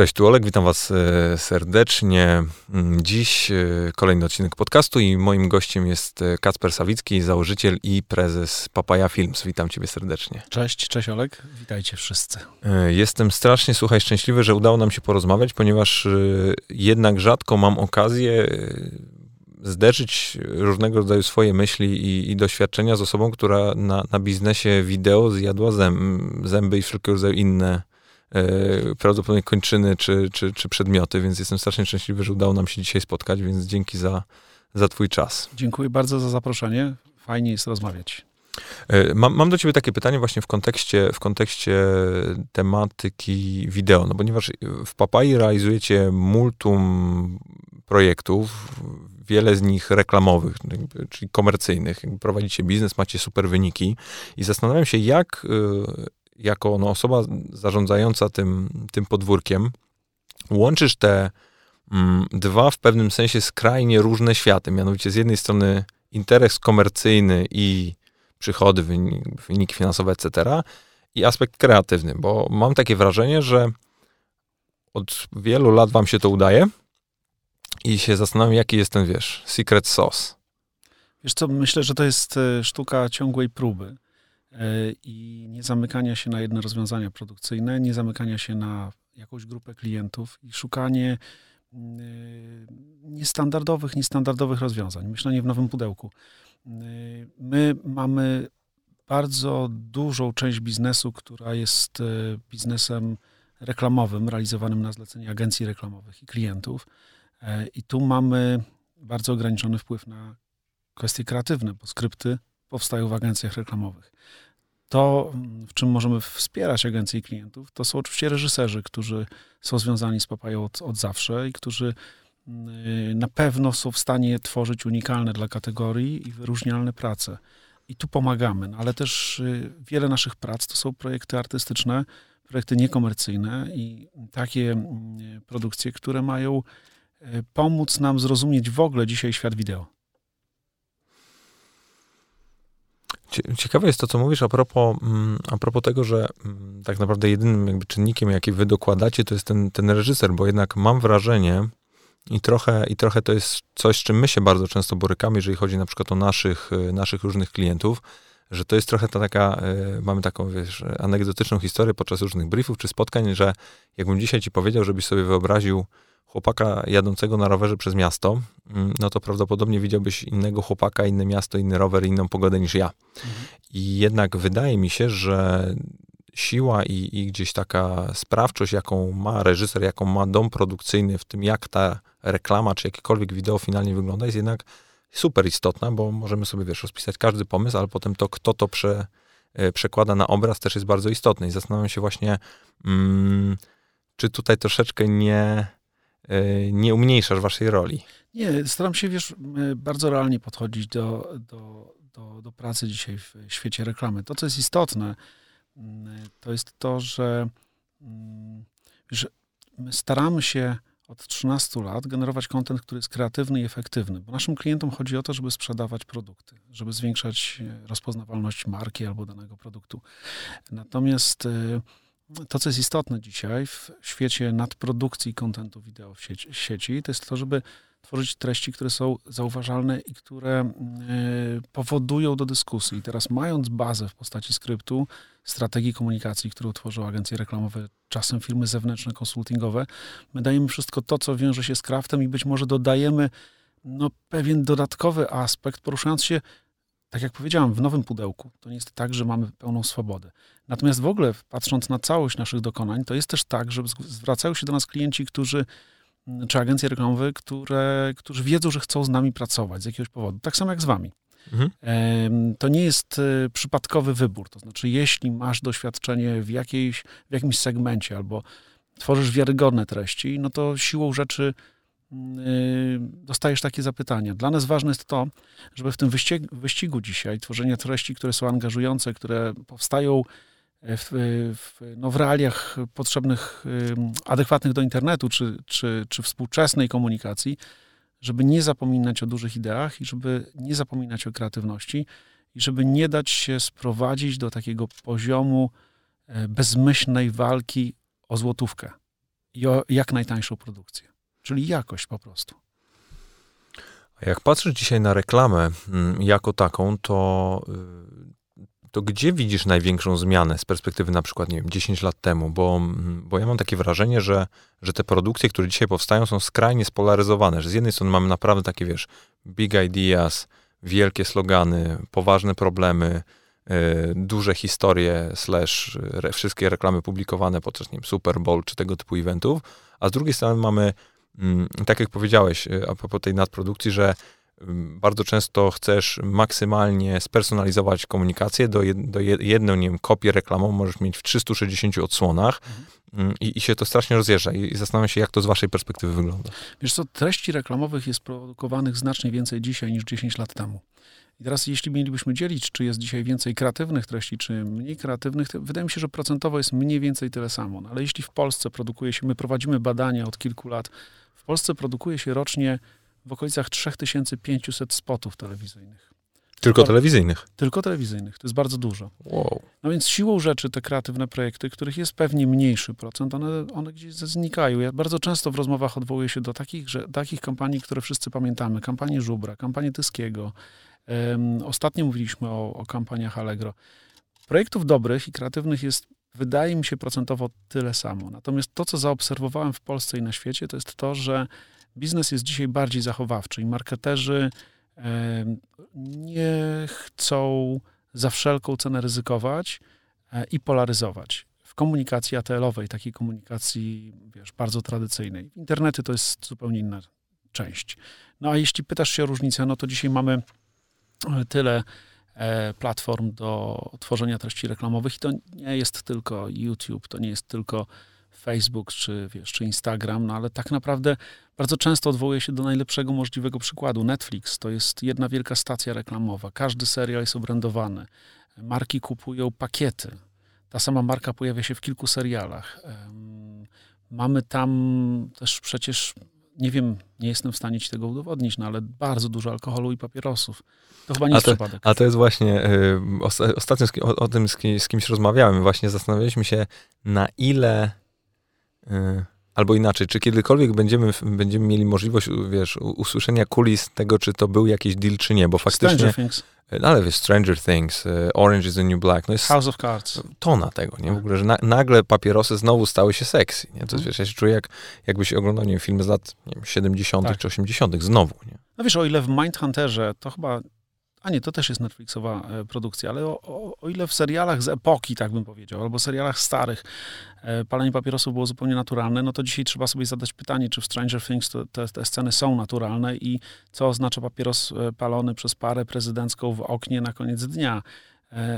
Cześć, tu Olek, witam Was e, serdecznie. Mm, dziś e, kolejny odcinek podcastu i moim gościem jest e, Kacper Sawicki, założyciel i prezes Papaya Films. Witam Ciebie serdecznie. Cześć, cześć Olek, witajcie wszyscy. Jestem strasznie, słuchaj, szczęśliwy, że udało nam się porozmawiać, ponieważ jednak rzadko mam okazję zderzyć różnego rodzaju swoje myśli i, i doświadczenia z osobą, która na, na biznesie wideo zjadła zęby i wszelkiego rodzaju inne prawdopodobnie kończyny czy, czy, czy przedmioty, więc jestem strasznie szczęśliwy, że udało nam się dzisiaj spotkać, więc dzięki za, za twój czas. Dziękuję bardzo za zaproszenie. Fajnie jest rozmawiać. E, mam, mam do ciebie takie pytanie właśnie w kontekście, w kontekście tematyki wideo, no ponieważ w Papai realizujecie multum projektów, wiele z nich reklamowych, czyli komercyjnych. Prowadzicie biznes, macie super wyniki i zastanawiam się, jak e, jako no, osoba zarządzająca tym, tym podwórkiem, łączysz te mm, dwa w pewnym sensie skrajnie różne światy. Mianowicie z jednej strony interes komercyjny i przychody, wynik, wyniki finansowe, etc. i aspekt kreatywny, bo mam takie wrażenie, że od wielu lat wam się to udaje i się zastanawiam, jaki jest ten, wiesz, secret sauce. Wiesz co, myślę, że to jest e, sztuka ciągłej próby. E, i nie zamykania się na jedne rozwiązania produkcyjne, nie zamykania się na jakąś grupę klientów i szukanie mm, e, niestandardowych, niestandardowych rozwiązań, myślenie w nowym pudełku. E, my mamy bardzo dużą część biznesu, która jest biznesem reklamowym, realizowanym na zlecenie agencji reklamowych i klientów. I tu mamy bardzo ograniczony wpływ na kwestie kreatywne, bo skrypty powstają w agencjach reklamowych. To, w czym możemy wspierać agencje i klientów, to są oczywiście reżyserzy, którzy są związani z Papają od, od zawsze i którzy mm, na pewno są w stanie tworzyć unikalne dla kategorii i wyróżnialne prace. I tu pomagamy, no, ale też y, wiele naszych prac to są projekty artystyczne, projekty niekomercyjne i takie mm, produkcje, które mają y, pomóc nam zrozumieć w ogóle dzisiaj świat wideo. Ciekawe jest to, co mówisz a propos, mm, a propos tego, że mm, tak naprawdę jedynym jakby czynnikiem, jaki wy dokładacie, to jest ten, ten reżyser, bo jednak mam wrażenie i trochę, i trochę to jest coś, z czym my się bardzo często borykamy, jeżeli chodzi na przykład o naszych, y, naszych różnych klientów, że to jest trochę ta taka, y, mamy taką, wiesz, anegdotyczną historię podczas różnych briefów czy spotkań, że jakbym dzisiaj ci powiedział, żebyś sobie wyobraził chłopaka jadącego na rowerze przez miasto, mm, no to prawdopodobnie widziałbyś innego chłopaka, inne miasto, inny rower, inną pogodę niż ja. Mhm. I jednak wydaje mi się, że siła i, i, gdzieś taka sprawczość, jaką ma reżyser, jaką ma dom produkcyjny w tym, jak ta reklama czy jakiekolwiek wideo finalnie wygląda, jest jednak super istotna, bo możemy sobie, wiesz, rozpisać każdy pomysł, ale potem to, kto to prze, e, przekłada na obraz, też jest bardzo istotny. I zastanawiam się właśnie, mm, czy tutaj troszeczkę nie nie umniejszasz waszej roli. Nie, staram się, wiesz, bardzo realnie podchodzić do, do, do, do pracy dzisiaj w świecie reklamy. To, co jest istotne, to jest to, że wiesz, my staramy się od 13 lat generować kontent, który jest kreatywny i efektywny, bo naszym klientom chodzi o to, żeby sprzedawać produkty, żeby zwiększać rozpoznawalność marki albo danego produktu. Natomiast to, co jest istotne dzisiaj w świecie nadprodukcji kontentu wideo w sieci, sieci, to jest to, żeby tworzyć treści, które są zauważalne i które y, powodują do dyskusji. I teraz mając bazę w postaci skryptu, strategii komunikacji, którą tworzą agencje reklamowe, czasem firmy zewnętrzne, konsultingowe, my dajemy wszystko to, co wiąże się z craftem i być może dodajemy no, pewien dodatkowy aspekt, poruszając się tak jak powiedziałem, w nowym pudełku. To nie jest tak, że mamy pełną swobodę. Natomiast w ogóle, patrząc na całość naszych dokonań, to jest też tak, że zwracają się do nas klienci, którzy, mm, czy agencje reklamowe, które, którzy wiedzą, że chcą z nami pracować z jakiegoś powodu. Tak samo jak z wami. Mhm. To nie jest e, przypadkowy wybór. To znaczy, jeśli masz doświadczenie w, jakiejś, w jakimś segmencie albo tworzysz wiarygodne treści, no to siłą rzeczy Y, dostajesz takie zapytania. Dla nas ważne jest to, żeby w tym wyścigu, wyścigu dzisiaj tworzenia treści, które są angażujące, które powstają w, w, no w realiach potrzebnych, adekwatnych do internetu czy, czy, czy współczesnej komunikacji, żeby nie zapominać o dużych ideach i żeby nie zapominać o kreatywności i żeby nie dać się sprowadzić do takiego poziomu e, bezmyślnej walki o złotówkę. i o jak najtańszą produkcję. Czyli jakość po prostu. Jak patrzysz dzisiaj na reklamę mm, jako taką, to, y, to gdzie widzisz największą zmianę z perspektywy na przykład, nie wiem, 10 lat temu? Bo, mm, bo ja mam takie wrażenie, że, że te produkcje, które dzisiaj powstają, są skrajnie spolaryzowane, że z jednej strony mamy naprawdę takie, wiesz, big ideas, wielkie slogany, poważne problemy, y, duże historie, slash re, wszystkie reklamy publikowane podczas, nie wiem, Super Bowl czy tego typu eventów, a z drugiej strony mamy Mm, tak jak powiedziałeś y, a propos tej nadprodukcji, że bardzo często chcesz maksymalnie spersonalizować komunikację do, jed, do jedną, nie wiem, kopię reklamową możesz mieć w 360 odsłonach mhm. I, i, się to strasznie rozjeżdża i, i zastanawiam się, jak to z waszej perspektywy wygląda. Wiesz co, treści reklamowych jest produkowanych znacznie więcej dzisiaj niż 10 lat temu. I teraz, jeśli mielibyśmy dzielić, czy jest dzisiaj więcej kreatywnych treści, czy mniej kreatywnych, wydaje mi się, że procentowo jest mniej więcej tyle samo. No, ale jeśli w Polsce produkuje się, my prowadzimy badania od kilku lat, w Polsce produkuje się rocznie w okolicach 3500 spotów telewizyjnych. Tylko telewizyjnych? Tylko telewizyjnych. To jest bardzo dużo. Wow. No więc siłą rzeczy te kreatywne projekty, których jest pewnie mniejszy procent, one, one gdzieś znikają. Ja bardzo często w rozmowach odwołuję się do takich, że, takich kampanii, które wszyscy pamiętamy. Kampanii Żubra, kampanii Tyskiego. Um, ostatnio mówiliśmy o, o kampaniach Allegro. Projektów dobrych i kreatywnych jest wydaje mi się procentowo tyle samo. Natomiast to, co zaobserwowałem w Polsce i na świecie, to jest to, że biznes jest dzisiaj bardziej zachowawczy i marketerzy nie chcą za wszelką cenę ryzykować e, i polaryzować. W komunikacji ATL-owej, takiej komunikacji, wiesz, bardzo tradycyjnej. Internety to jest zupełnie inna część. No a jeśli pytasz się o różnicę, no to dzisiaj mamy tyle E, platform do tworzenia treści reklamowych i to nie jest tylko YouTube, to nie jest tylko Facebook czy, wiesz, czy Instagram, no ale tak naprawdę bardzo często odwołuje się do najlepszego możliwego przykładu. Netflix to jest jedna wielka stacja reklamowa. Każdy serial jest obrędowany. Marki kupują pakiety. Ta sama marka pojawia się w kilku serialach. Mamy tam też przecież nie wiem, nie jestem w stanie ci tego udowodnić, no ale bardzo dużo alkoholu i papierosów. To chyba nie jest to, przypadek. A to jest właśnie, y, ostatnio o, o, tym z, kim, z, kimś rozmawiałem, właśnie zastanawialiśmy się, na ile, albo inaczej, czy kiedykolwiek będziemy, będziemy mieli możliwość, wiesz, usłyszenia kulis tego, czy to był jakiś deal, czy nie, bo faktycznie... Stranger Things. No ale wiesz, Stranger Things, y, Orange is the New Black, no jest House of Cards. Tona tego, nie? W ogóle, że na, nagle papierosy znowu stały się sexy, nie? To mhm. wiesz, ja się czuję jak, jakbyś oglądał, nie wiem, filmy z lat nie wiem, 70 tak. czy 80 znowu, nie? No wiesz, o ile w Mindhunterze to chyba a nie, to też jest Netflixowa e, produkcja, ale o, o, o, ile w serialach z epoki, tak bym powiedział, albo serialach starych, e, palenie papierosów było zupełnie naturalne, no to dzisiaj trzeba sobie zadać pytanie, czy w Stranger Things to, te, te, sceny są naturalne i co oznacza papieros e, palony przez parę prezydencką w oknie na koniec dnia.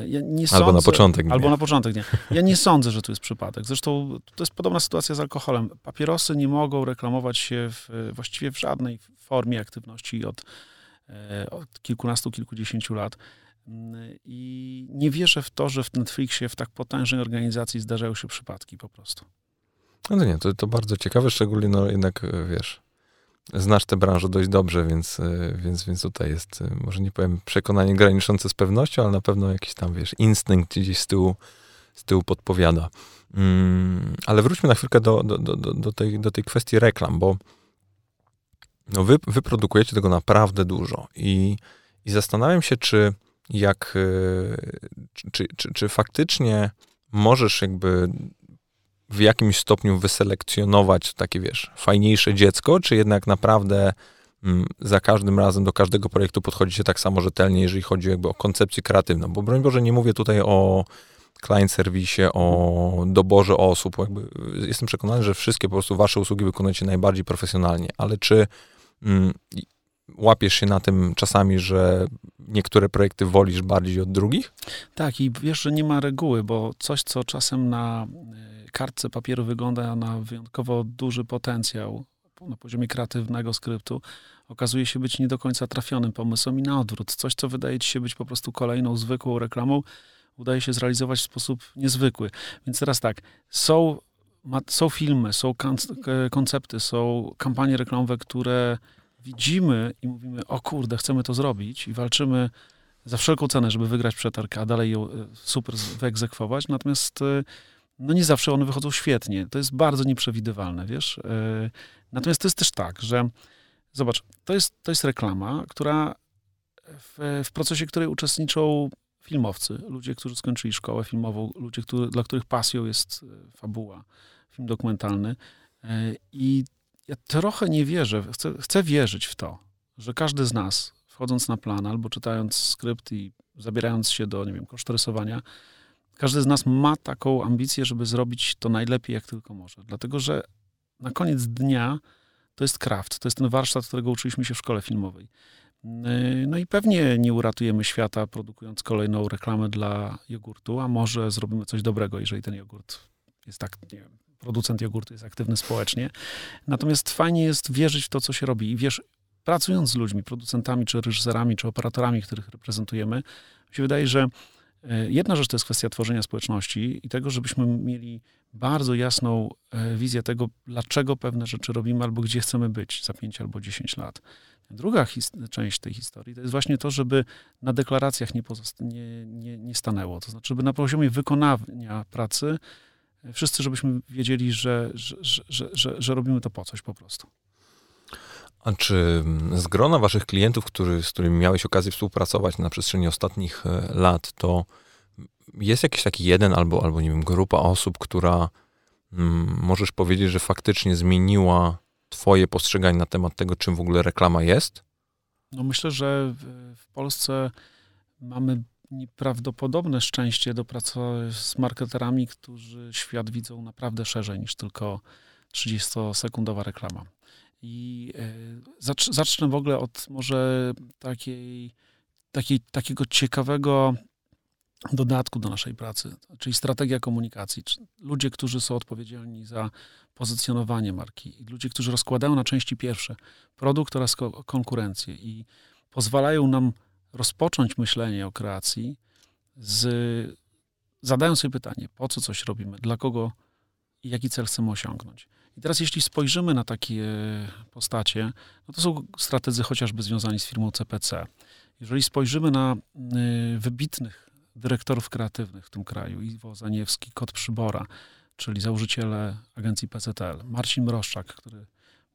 Ja albo sądzę, na początek. Albo na początek dnia. Ja nie sądzę, że to jest przypadek. Zresztą to jest podobna sytuacja z alkoholem. Papierosy nie mogą reklamować się w, właściwie w żadnej formie aktywności od od kilkunastu, kilkudziesięciu lat. Mm, I nie wierzę w to, że w Netflixie, w tak potężnej organizacji zdarzają się przypadki po prostu. No nie, to, to bardzo ciekawe, szczególnie no jednak, e, wiesz, znasz tę branżę dość dobrze, więc, e, więc, więc tutaj jest, może nie powiem przekonanie graniczące z pewnością, ale na pewno jakiś tam, wiesz, instynkt gdzieś z tyłu, z tyłu podpowiada. Mm, ale wróćmy na chwilkę do, do, do, do, tej, do tej kwestii reklam, bo no wy, wy produkujecie tego naprawdę dużo i, i zastanawiam się, czy jak, e, czy, czy, czy faktycznie możesz jakby w jakimś stopniu wyselekcjonować takie, wiesz, fajniejsze dziecko, czy jednak naprawdę mm, za każdym razem do każdego projektu podchodzicie tak samo rzetelnie, jeżeli chodzi jakby o koncepcję kreatywną, bo broń Boże nie mówię tutaj o client serwisie, o doborze osób, jakby jestem przekonany, że wszystkie po prostu wasze usługi wykonujecie najbardziej profesjonalnie, ale czy łapiesz się na tym czasami, że niektóre projekty wolisz bardziej od drugich? Tak, i wiesz, że nie ma reguły, bo coś, co czasem na e, kartce papieru wygląda na wyjątkowo duży potencjał na poziomie kreatywnego skryptu, okazuje się być nie do końca trafionym pomysłem i na odwrót. Coś, co wydaje ci się być po prostu kolejną zwykłą reklamą, udaje się zrealizować w sposób niezwykły. Więc teraz tak, są są filmy, są koncepty, są kampanie reklamowe, które widzimy i mówimy, o kurde, chcemy to zrobić i walczymy za wszelką cenę, żeby wygrać przetarg, a dalej ją e, super wyegzekwować. Natomiast e, no nie zawsze one wychodzą świetnie. To jest bardzo nieprzewidywalne, wiesz. E, natomiast to jest też tak, że zobacz, to jest, to jest reklama, która w, w procesie której uczestniczą filmowcy, ludzie, którzy skończyli szkołę filmową, ludzie, dla których pasją jest e, fabuła, film dokumentalny. E, I ja trochę nie wierzę, chcę, chcę wierzyć w to, że każdy z nas, wchodząc na plan albo czytając skrypt i zabierając się do, nie wiem, kosztorysowania, każdy z nas ma taką ambicję, żeby zrobić to najlepiej, jak tylko może. Dlatego, że na koniec dnia to jest kraft, to jest ten warsztat, którego uczyliśmy się w szkole filmowej. Yy, no i pewnie nie uratujemy świata, produkując kolejną reklamę dla jogurtu, a może zrobimy coś dobrego, jeżeli ten jogurt jest tak, nie wiem, producent jogurtu jest aktywny społecznie. Natomiast fajnie jest wierzyć w to, co się robi. I wiesz, pracując z ludźmi, producentami, czy reżyserami, czy operatorami, których reprezentujemy, mi się wydaje, że yy, jedna rzecz to jest kwestia tworzenia społeczności i tego, żebyśmy mieli bardzo jasną yy, wizję tego, dlaczego pewne rzeczy robimy, albo gdzie chcemy być za 5 albo 10 lat. Druga część tej historii to jest właśnie to, żeby na deklaracjach nie, nie, nie, nie stanęło. To znaczy, żeby na poziomie wykonania pracy e, wszyscy, żebyśmy wiedzieli, że, że, że, że, że robimy to po coś po prostu. A czy z grona waszych klientów, który, z którymi miałeś okazję współpracować na przestrzeni ostatnich e, lat, to jest jakiś taki jeden albo, albo nie wiem, grupa osób, która mm, możesz powiedzieć, że faktycznie zmieniła Twoje postrzeganie na temat tego, czym w ogóle reklama jest? No myślę, że w Polsce mamy nieprawdopodobne szczęście do pracy z marketerami, którzy świat widzą naprawdę szerzej niż tylko 30-sekundowa reklama. I e, zacznę w ogóle od może takiej, takiej, takiego ciekawego dodatku do naszej pracy, czyli strategia komunikacji. Ludzie, którzy są odpowiedzialni za pozycjonowanie marki ludzie, którzy rozkładają na części pierwsze produkt oraz konkurencję i pozwalają nam rozpocząć myślenie o kreacji z zadają sobie pytanie, po co coś robimy, dla kogo i jaki cel chcemy osiągnąć. I teraz jeśli spojrzymy na takie postacie, no to są strategzy chociażby związani z firmą CPC. Jeżeli spojrzymy na y, wybitnych dyrektorów kreatywnych w tym kraju, Iwo Zaniewski, Kot Przybora, czyli założyciele agencji PCTL, Marcin Mroszczak, który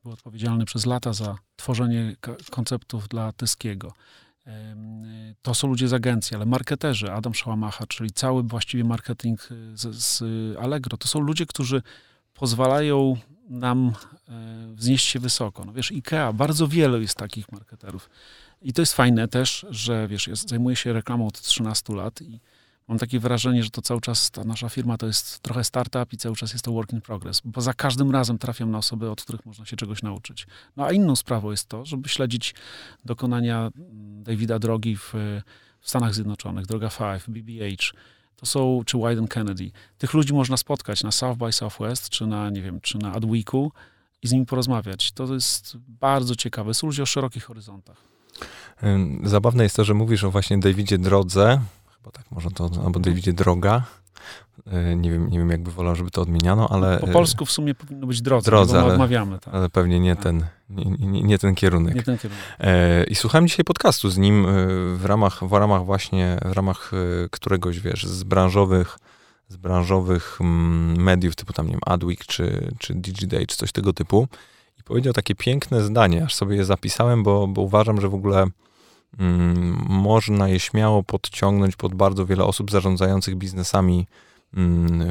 był odpowiedzialny przez lata za tworzenie konceptów dla Tyskiego. To są ludzie z agencji, ale marketerzy, Adam Szałamacha, czyli cały właściwie marketing y, z, z Allegro, to są ludzie, którzy pozwalają nam e, wznieść się wysoko. No wiesz, IKEA, bardzo wiele jest takich marketerów. I to jest fajne też, że wiesz, ja zajmuję się reklamą od 13 lat i mam takie wrażenie, że to cały czas ta nasza firma to jest trochę startup i cały czas jest to work in progress, bo za każdym razem trafiam na osoby, od których można się czegoś nauczyć. No a inną sprawą jest to, żeby śledzić dokonania mm, Davida Drogi w, w Stanach Zjednoczonych, Droga 5, BBH, to są, czy Wyden Kennedy. Tych ludzi można spotkać na South by Southwest, czy na, nie wiem, czy na Adweeku i z nimi porozmawiać. To jest bardzo ciekawe. Są ludzie o szerokich horyzontach. Zabawne jest to, że mówisz o właśnie Davidzie Drodze, chyba tak może to, albo. Davidzie Droga. E, nie wiem, nie wiem, jakby wolał, żeby to odmieniano, ale... Po polsku w sumie powinno być drodze, drodze ale, odmawiamy. Tak. Ale pewnie nie, tak. ten, nie, nie, nie, ten kierunek. Nie ten kierunek. E, I słuchałem dzisiaj podcastu z nim e, w ramach, w ramach właśnie, w ramach któregoś, wiesz, z branżowych z branżowych mm, mediów, typu tam, nie wiem, Adweek czy, czy DigiDay, czy coś tego typu. I powiedział takie piękne zdanie, aż sobie je zapisałem, bo, bo uważam, że w ogóle mm, można je śmiało podciągnąć pod bardzo wiele osób zarządzających biznesami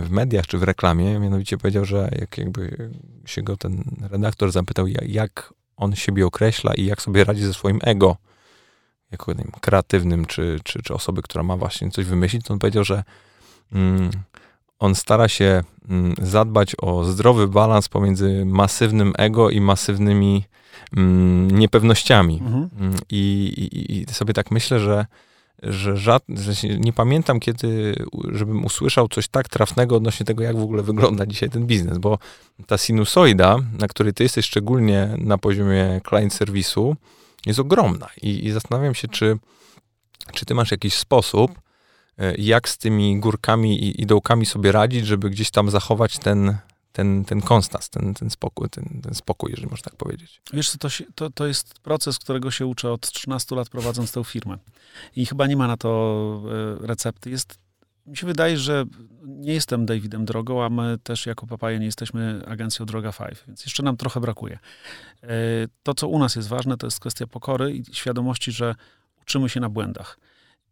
w mediach czy w reklamie. Mianowicie powiedział, że jak jakby się go ten redaktor zapytał, jak on siebie określa i jak sobie radzi ze swoim ego, jako wiem, kreatywnym, czy, czy, czy osoby, która ma właśnie coś wymyślić, to on powiedział, że mm, on stara się mm, zadbać o zdrowy balans pomiędzy masywnym ego i masywnymi mm, niepewnościami. Mhm. Mm, I, i, I, sobie tak myślę, że, że, że nie pamiętam kiedy, żebym usłyszał coś tak trafnego odnośnie tego, jak w ogóle wygląda dzisiaj ten biznes, bo ta sinusoida, na której ty jesteś szczególnie na poziomie client serwisu, jest ogromna. I, i zastanawiam się, czy, czy ty masz jakiś sposób, E, jak z tymi górkami i, i dołkami sobie radzić, żeby gdzieś tam zachować ten, ten, ten konstans, ten, ten, spokój, ten, ten spokój, jeżeli można tak powiedzieć. Wiesz to, to, to jest proces, którego się uczę od 13 lat prowadząc tę firmę. I chyba nie ma na to e, recepty. Jest mi się wydaje, że nie jestem Davidem Drogą, a my też jako Papaja nie jesteśmy agencją Droga 5, więc jeszcze nam trochę brakuje. E, to, co u nas jest ważne, to jest kwestia pokory i świadomości, że uczymy się na błędach.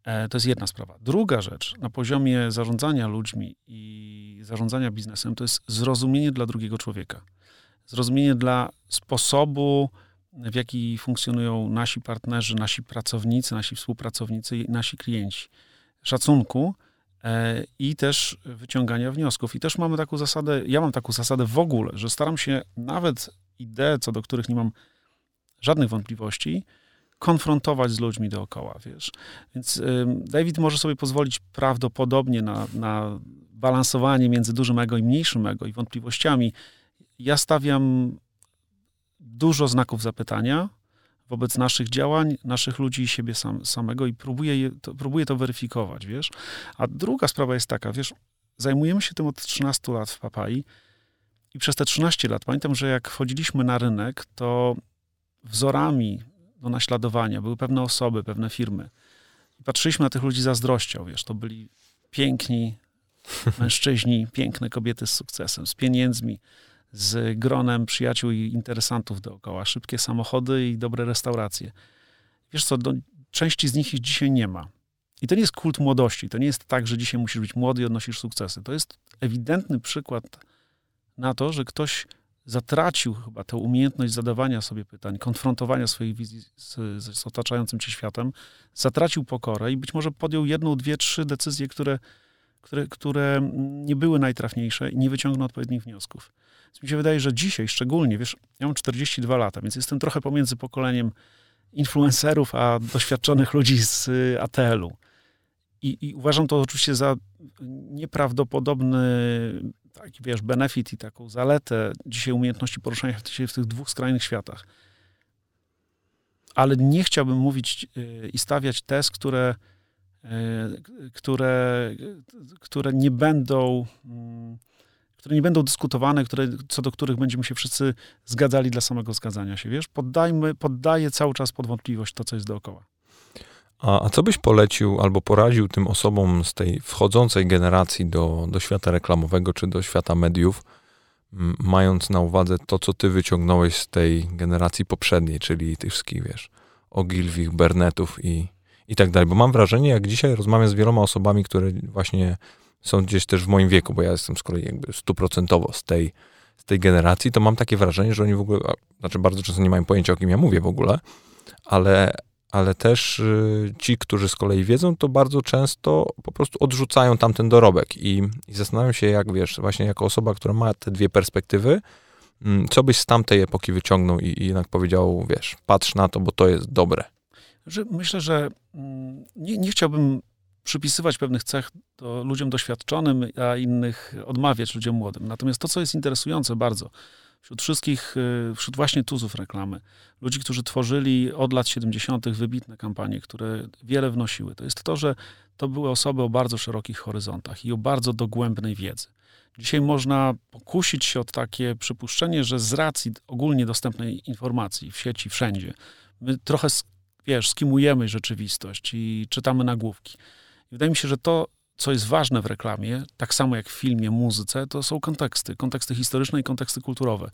E, to jest jedna sprawa. Druga rzecz, na poziomie zarządzania ludźmi i zarządzania biznesem, to jest zrozumienie dla drugiego człowieka. Zrozumienie dla sposobu, w jaki funkcjonują nasi partnerzy, nasi pracownicy, nasi współpracownicy nasi klienci. Szacunku e, i też wyciągania wniosków. I też mamy taką zasadę, ja mam taką zasadę w ogóle, że staram się nawet idee, co do których nie mam żadnych wątpliwości, konfrontować z ludźmi dookoła, wiesz. Więc David może sobie pozwolić prawdopodobnie na, na balansowanie między dużym ego i mniejszym ego i wątpliwościami. Ja stawiam dużo znaków zapytania wobec naszych działań, naszych ludzi i siebie sam, samego i próbuję, je, to, próbuję to weryfikować, wiesz. A druga sprawa jest taka, wiesz, zajmujemy się tym od 13 lat w Papai i przez te 13 lat, pamiętam, że jak wchodziliśmy na rynek, to wzorami do naśladowania były pewne osoby, pewne firmy. I patrzyliśmy na tych ludzi zazdrością, wiesz, to byli piękni mężczyźni, piękne kobiety z sukcesem, z pieniędzmi, z gronem przyjaciół i interesantów dookoła, szybkie samochody i dobre restauracje. Wiesz co, do, części z nich ich dzisiaj nie ma. I to nie jest kult młodości. To nie jest tak, że dzisiaj musisz być młody i odnosisz sukcesy. To jest ewidentny przykład na to, że ktoś zatracił chyba tę umiejętność zadawania sobie pytań, konfrontowania swojej wizji z, z otaczającym cię światem, zatracił pokorę i być może podjął jedną, dwie, trzy decyzje, które, które, które nie były najtrafniejsze i nie wyciągnął odpowiednich wniosków. Więc mi się wydaje, że dzisiaj szczególnie, wiesz, ja mam 42 lata, więc jestem trochę pomiędzy pokoleniem influencerów, a doświadczonych ludzi z y, ATL-u. I, I, uważam to oczywiście za nieprawdopodobny taki, wiesz, benefit i taką zaletę dzisiaj umiejętności poruszania się w tych dwóch skrajnych światach. Ale nie chciałbym mówić y, i stawiać test, które, y, które, które nie będą mm, które nie będą dyskutowane, które, co do których będziemy się wszyscy zgadzali dla samego zgadzania się, wiesz? Poddajmy, poddaję cały czas pod wątpliwość to, co jest dookoła. A, a co byś polecił albo poradził tym osobom z tej wchodzącej generacji do, do świata reklamowego czy do świata mediów, m, mając na uwadze to, co ty wyciągnąłeś z tej generacji poprzedniej, czyli tych wszystkich, wiesz, Ogilwich, Bernetów i, i tak dalej. Bo mam wrażenie, jak dzisiaj rozmawiam z wieloma osobami, które właśnie są gdzieś też w moim wieku, bo ja jestem z kolei jakby stuprocentowo z tej, z tej generacji, to mam takie wrażenie, że oni w ogóle, znaczy bardzo często nie mają pojęcia, o kim ja mówię w ogóle, ale, ale też y, ci, którzy z kolei wiedzą, to bardzo często po prostu odrzucają tamten dorobek i, i zastanawiam się, jak wiesz, właśnie jako osoba, która ma te dwie perspektywy, mm, co byś z tamtej epoki wyciągnął i, i jednak powiedział, wiesz, patrz na to, bo to jest dobre. Myślę, że mm, nie, nie chciałbym przypisywać pewnych cech do ludziom doświadczonym, a innych odmawiać ludziom młodym. Natomiast to, co jest interesujące bardzo, wśród wszystkich, y, wśród właśnie tuzów reklamy, ludzi, którzy tworzyli od lat 70. wybitne kampanie, które wiele wnosiły, to jest to, że to były osoby o bardzo szerokich horyzontach i o bardzo dogłębnej wiedzy. Dzisiaj można pokusić się o takie przypuszczenie, że z racji ogólnie dostępnej informacji w sieci, wszędzie, my trochę, wiesz, skimujemy rzeczywistość i czytamy nagłówki. I wydaje mi się, że to, co jest ważne w reklamie, tak samo jak w filmie, muzyce, to są konteksty, konteksty historyczne i konteksty kulturowe.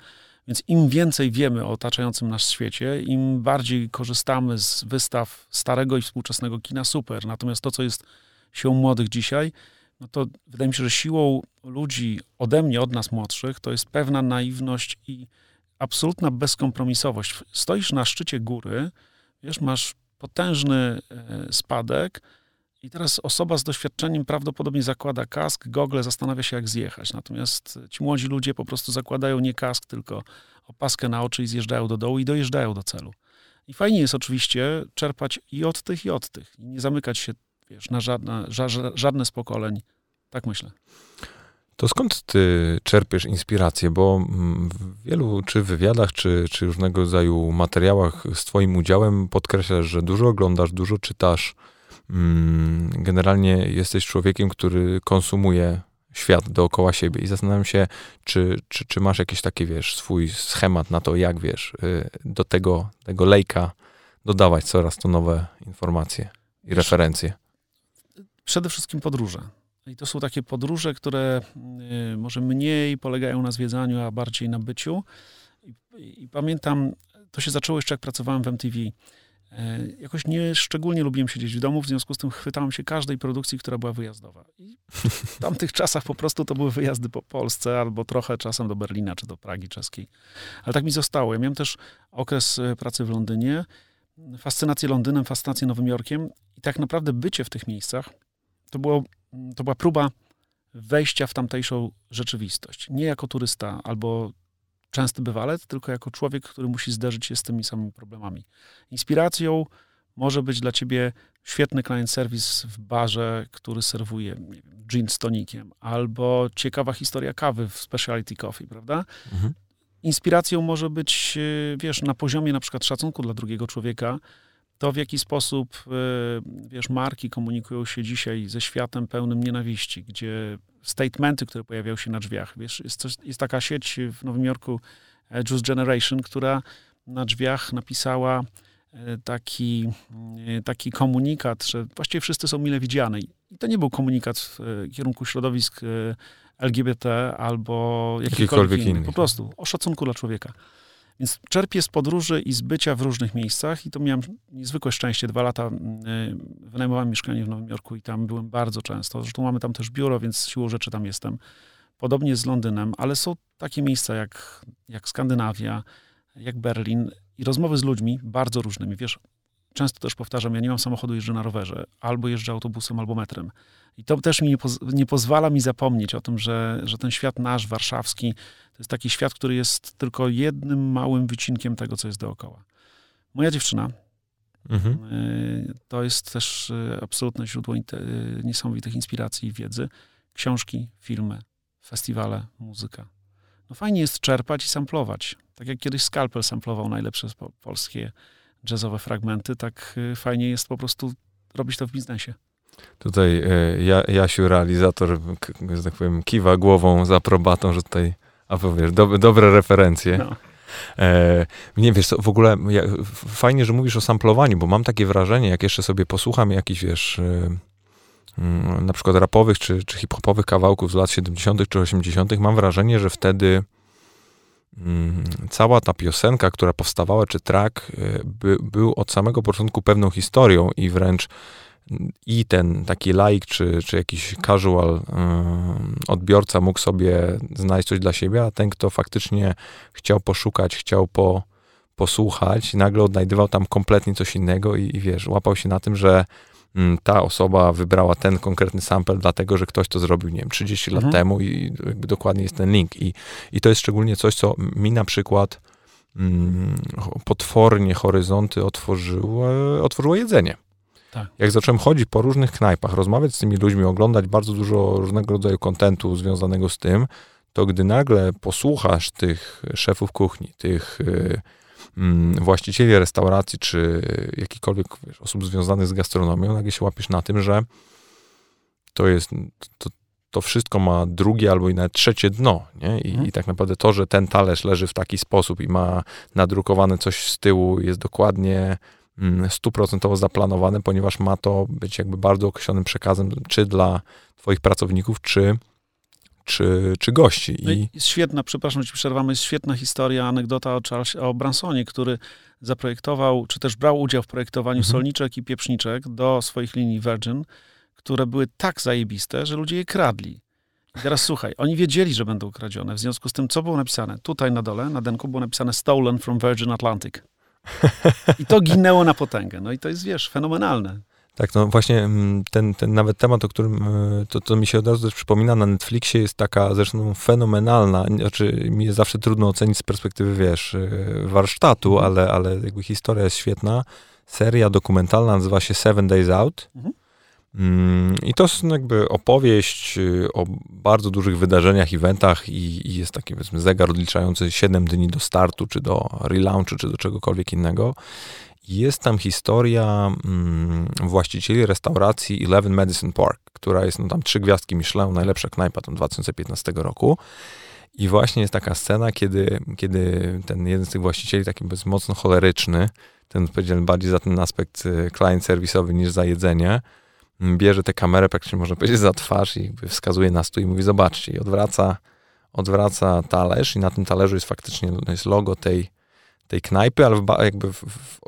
Więc im więcej wiemy o otaczającym nas świecie, im bardziej korzystamy z wystaw starego i współczesnego kina, super. Natomiast to, co jest siłą młodych dzisiaj, no to wydaje mi się, że siłą ludzi ode mnie, od nas młodszych, to jest pewna naiwność i absolutna bezkompromisowość. Stoisz na szczycie góry, wiesz, masz potężny e, spadek, i teraz osoba z doświadczeniem prawdopodobnie zakłada kask, gogle, zastanawia się, jak zjechać. Natomiast ci młodzi ludzie po prostu zakładają nie kask, tylko opaskę na oczy i zjeżdżają do dołu i dojeżdżają do celu. I fajnie jest oczywiście czerpać i od tych, i od tych. I nie zamykać się, wiesz, na żadne, ża żadne z pokoleń. Tak myślę. To skąd ty czerpiesz inspirację? Bo mm, w wielu czy wywiadach, czy, czy różnego rodzaju materiałach z twoim udziałem podkreślasz, że dużo oglądasz, dużo czytasz, generalnie jesteś człowiekiem, który konsumuje świat dookoła siebie i zastanawiam się, czy, czy, czy masz jakiś taki, wiesz, swój schemat na to, jak, wiesz, y, do tego, tego lejka dodawać coraz to nowe informacje i referencje. Przede wszystkim podróże. I to są takie podróże, które y, może mniej polegają na zwiedzaniu, a bardziej na byciu. I pamiętam, to się zaczęło jeszcze jak pracowałem w MTV. E, jakoś nie szczególnie lubiłem siedzieć w domu, w związku z tym chwytałem się każdej produkcji, która była wyjazdowa. I w tamtych czasach po prostu to były wyjazdy po Polsce albo trochę czasem do Berlina czy do Pragi czeskiej. Ale tak mi zostało. Ja miałem też okres e, pracy w Londynie, fascynację Londynem, fascynację Nowym Jorkiem i tak naprawdę bycie w tych miejscach to, było, to była próba wejścia w tamtejszą rzeczywistość. Nie jako turysta albo częsty bywalec, tylko jako człowiek, który musi zderzyć się z tymi samymi problemami. Inspiracją może być dla ciebie świetny client service w barze, który serwuje wiem, gin z tonikiem, albo ciekawa historia kawy w specialty coffee, prawda? Mhm. Inspiracją może być, e, wiesz, na poziomie na przykład szacunku dla drugiego człowieka, to w jaki sposób, e, wiesz, marki komunikują się dzisiaj ze światem pełnym nienawiści, gdzie statementy, które pojawiają się na drzwiach, wiesz, jest, coś, jest taka sieć w Nowym Jorku, e, Juice Generation, która na drzwiach napisała e, taki, taki komunikat, że właściwie wszyscy są mile widziani. I to nie był komunikat w kierunku środowisk LGBT albo jakikolwiek inny. Po prostu o szacunku dla człowieka. Więc czerpię z podróży i z bycia w różnych miejscach i to miałem niezwykłe szczęście. Dwa lata y, wynajmowałem mieszkanie w Nowym Jorku i tam byłem bardzo często. Zresztą mamy tam też biuro, więc siłą rzeczy tam jestem. Podobnie z Londynem, ale są takie miejsca jak, jak Skandynawia, jak Berlin i rozmowy z ludźmi bardzo różnymi. Wiesz, często też powtarzam, ja nie mam samochodu, jeżdżę na rowerze, albo jeżdżę autobusem, albo metrem. I to też mi nie, poz nie, pozwala mi zapomnieć o tym, że, że ten świat nasz, warszawski, to jest taki świat, który jest tylko jednym małym wycinkiem tego, co jest dookoła. Moja dziewczyna mhm. Y, to jest też y, absolutne źródło y, niesamowitych inspiracji i wiedzy. Książki, filmy, festiwale, muzyka. No fajnie jest czerpać i samplować. Tak jak kiedyś Scalpel samplował najlepsze polskie jazzowe fragmenty, tak fajnie jest po prostu robić to w biznesie. Tutaj e, ja, Jasiu, realizator, że tak powiem, kiwa głową z aprobatą, że tutaj, a powiesz, do, dobre referencje. No. E, nie wiesz, w ogóle ja, fajnie, że mówisz o samplowaniu, bo mam takie wrażenie, jak jeszcze sobie posłucham jakichś, wiesz, e, mm, na przykład rapowych czy, czy hip-hopowych kawałków z lat 70. czy 80., mam wrażenie, że wtedy cała ta piosenka, która powstawała, czy track, e, by, był od samego początku pewną historią i wręcz i ten taki like, czy, czy jakiś casual y, odbiorca mógł sobie znaleźć coś dla siebie, a ten, kto faktycznie chciał poszukać, chciał po, posłuchać, nagle odnajdywał tam kompletnie coś innego i, i wiesz, łapał się na tym, że mm, ta osoba wybrała ten konkretny sample, dlatego że ktoś to zrobił, nie wiem, 30 mhm. lat temu i jakby dokładnie jest ten link. I, i to jest szczególnie coś, co mi na przykład mm, potwornie horyzonty otworzyło, otworzyło jedzenie. Tak. Jak zacząłem chodzić po różnych knajpach, rozmawiać z tymi ludźmi, oglądać bardzo dużo różnego rodzaju kontentu związanego z tym, to gdy nagle posłuchasz tych szefów kuchni, tych y, mm, właścicieli restauracji, czy jakichkolwiek wiesz, osób związanych z gastronomią, nagle się łapiesz na tym, że to jest, to, to wszystko ma drugie albo i nawet trzecie dno, nie? I, mhm. I, tak naprawdę to, że ten talerz leży w taki sposób i ma nadrukowane coś z tyłu, jest dokładnie Mm, stuprocentowo zaplanowane, ponieważ ma to być jakby bardzo określonym przekazem, czy dla twoich pracowników, czy, czy, czy gości. No I... Jest świetna, przepraszam, ci przerwamy, jest świetna historia, anegdota o, Charles, o Bransonie, który zaprojektował, czy też brał udział w projektowaniu mhm. solniczek i pieprzniczek do swoich linii Virgin, które były tak zajebiste, że ludzie je kradli. I teraz słuchaj, oni wiedzieli, że będą kradzione. W związku z tym, co było napisane? Tutaj na dole, na denku było napisane Stolen from Virgin Atlantic. I to ginęło na potęgę. No i to jest, wiesz, fenomenalne. Tak, no właśnie mm, ten, ten nawet temat, o którym e, to, to mi się od razu też przypomina na Netflixie, jest taka zresztą fenomenalna, znaczy mi jest zawsze trudno ocenić z perspektywy, wiesz, e, warsztatu, mhm. ale, ale jakby historia jest świetna. Seria dokumentalna nazywa się Seven Days Out. Mhm. Mm, I to jest jakby opowieść y, o bardzo dużych wydarzeniach, eventach i, i jest taki powiedzmy zegar odliczający 7 dni do startu, czy do relaunchu, czy do czegokolwiek innego. Jest tam historia mm, właścicieli restauracji Eleven Madison Park, która jest no, tam trzy gwiazdki Michelin, najlepsza knajpa tam 2015 roku. I właśnie jest taka scena, kiedy, kiedy ten jeden z tych właścicieli, taki mocno choleryczny, ten odpowiedzialny bardziej za ten aspekt y, client serwisowy niż za jedzenie, bierze tę kamerę praktycznie można powiedzieć za twarz i wskazuje na stół i mówi zobaczcie i odwraca, odwraca talerz i na tym talerzu jest faktycznie jest logo tej, tej knajpy, ale w, jakby w, w,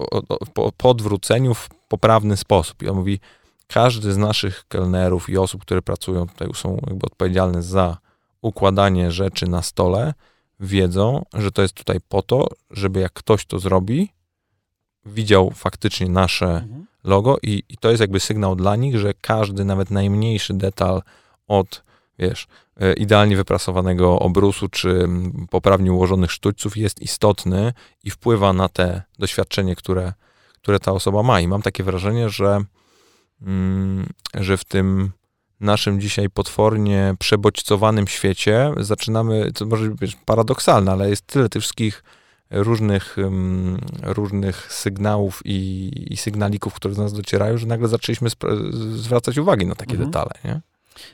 po, po odwróceniu w poprawny sposób. I on mówi, każdy z naszych kelnerów i osób, które pracują tutaj, są jakby odpowiedzialne za układanie rzeczy na stole, wiedzą, że to jest tutaj po to, żeby jak ktoś to zrobi, widział faktycznie nasze mhm. logo i, i to jest jakby sygnał dla nich, że każdy, nawet najmniejszy detal od, wiesz, idealnie wyprasowanego obrusu czy poprawnie ułożonych sztućców jest istotny i wpływa na te doświadczenie, które, które ta osoba ma. I mam takie wrażenie, że, mm, że w tym naszym dzisiaj potwornie przebodźcowanym świecie zaczynamy, to może być paradoksalne, ale jest tyle tych wszystkich różnych, różnych sygnałów i, i sygnalików, które do nas docierają, że nagle zaczęliśmy zwracać uwagę na takie mhm. detale, nie?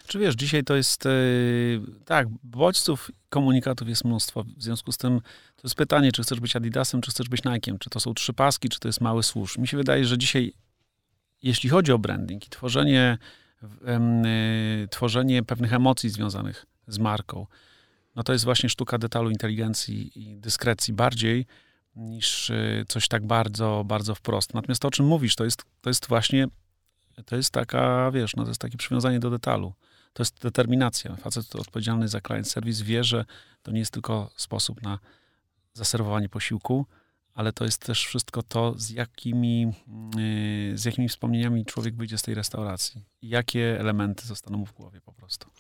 Czy wiesz, dzisiaj to jest, yy, tak, bodźców, komunikatów jest mnóstwo. W związku z tym to jest pytanie, czy chcesz być Adidasem, czy chcesz być Nike'em, czy to są trzy paski, czy to jest mały służ. Mi się wydaje, że dzisiaj, jeśli chodzi o branding i tworzenie, yy, tworzenie pewnych emocji związanych z marką, no to jest właśnie sztuka detalu, inteligencji i dyskrecji bardziej niż y, coś tak bardzo, bardzo wprost. Natomiast to, o czym mówisz, to jest, to jest właśnie, to jest taka, wiesz, no to jest takie przywiązanie do detalu. To jest determinacja. Facet odpowiedzialny za client service wie, że to nie jest tylko sposób na zaserwowanie posiłku, ale to jest też wszystko to, z jakimi, y, z jakimi wspomnieniami człowiek wyjdzie z tej restauracji. Jakie elementy zostaną mu w głowie po prostu.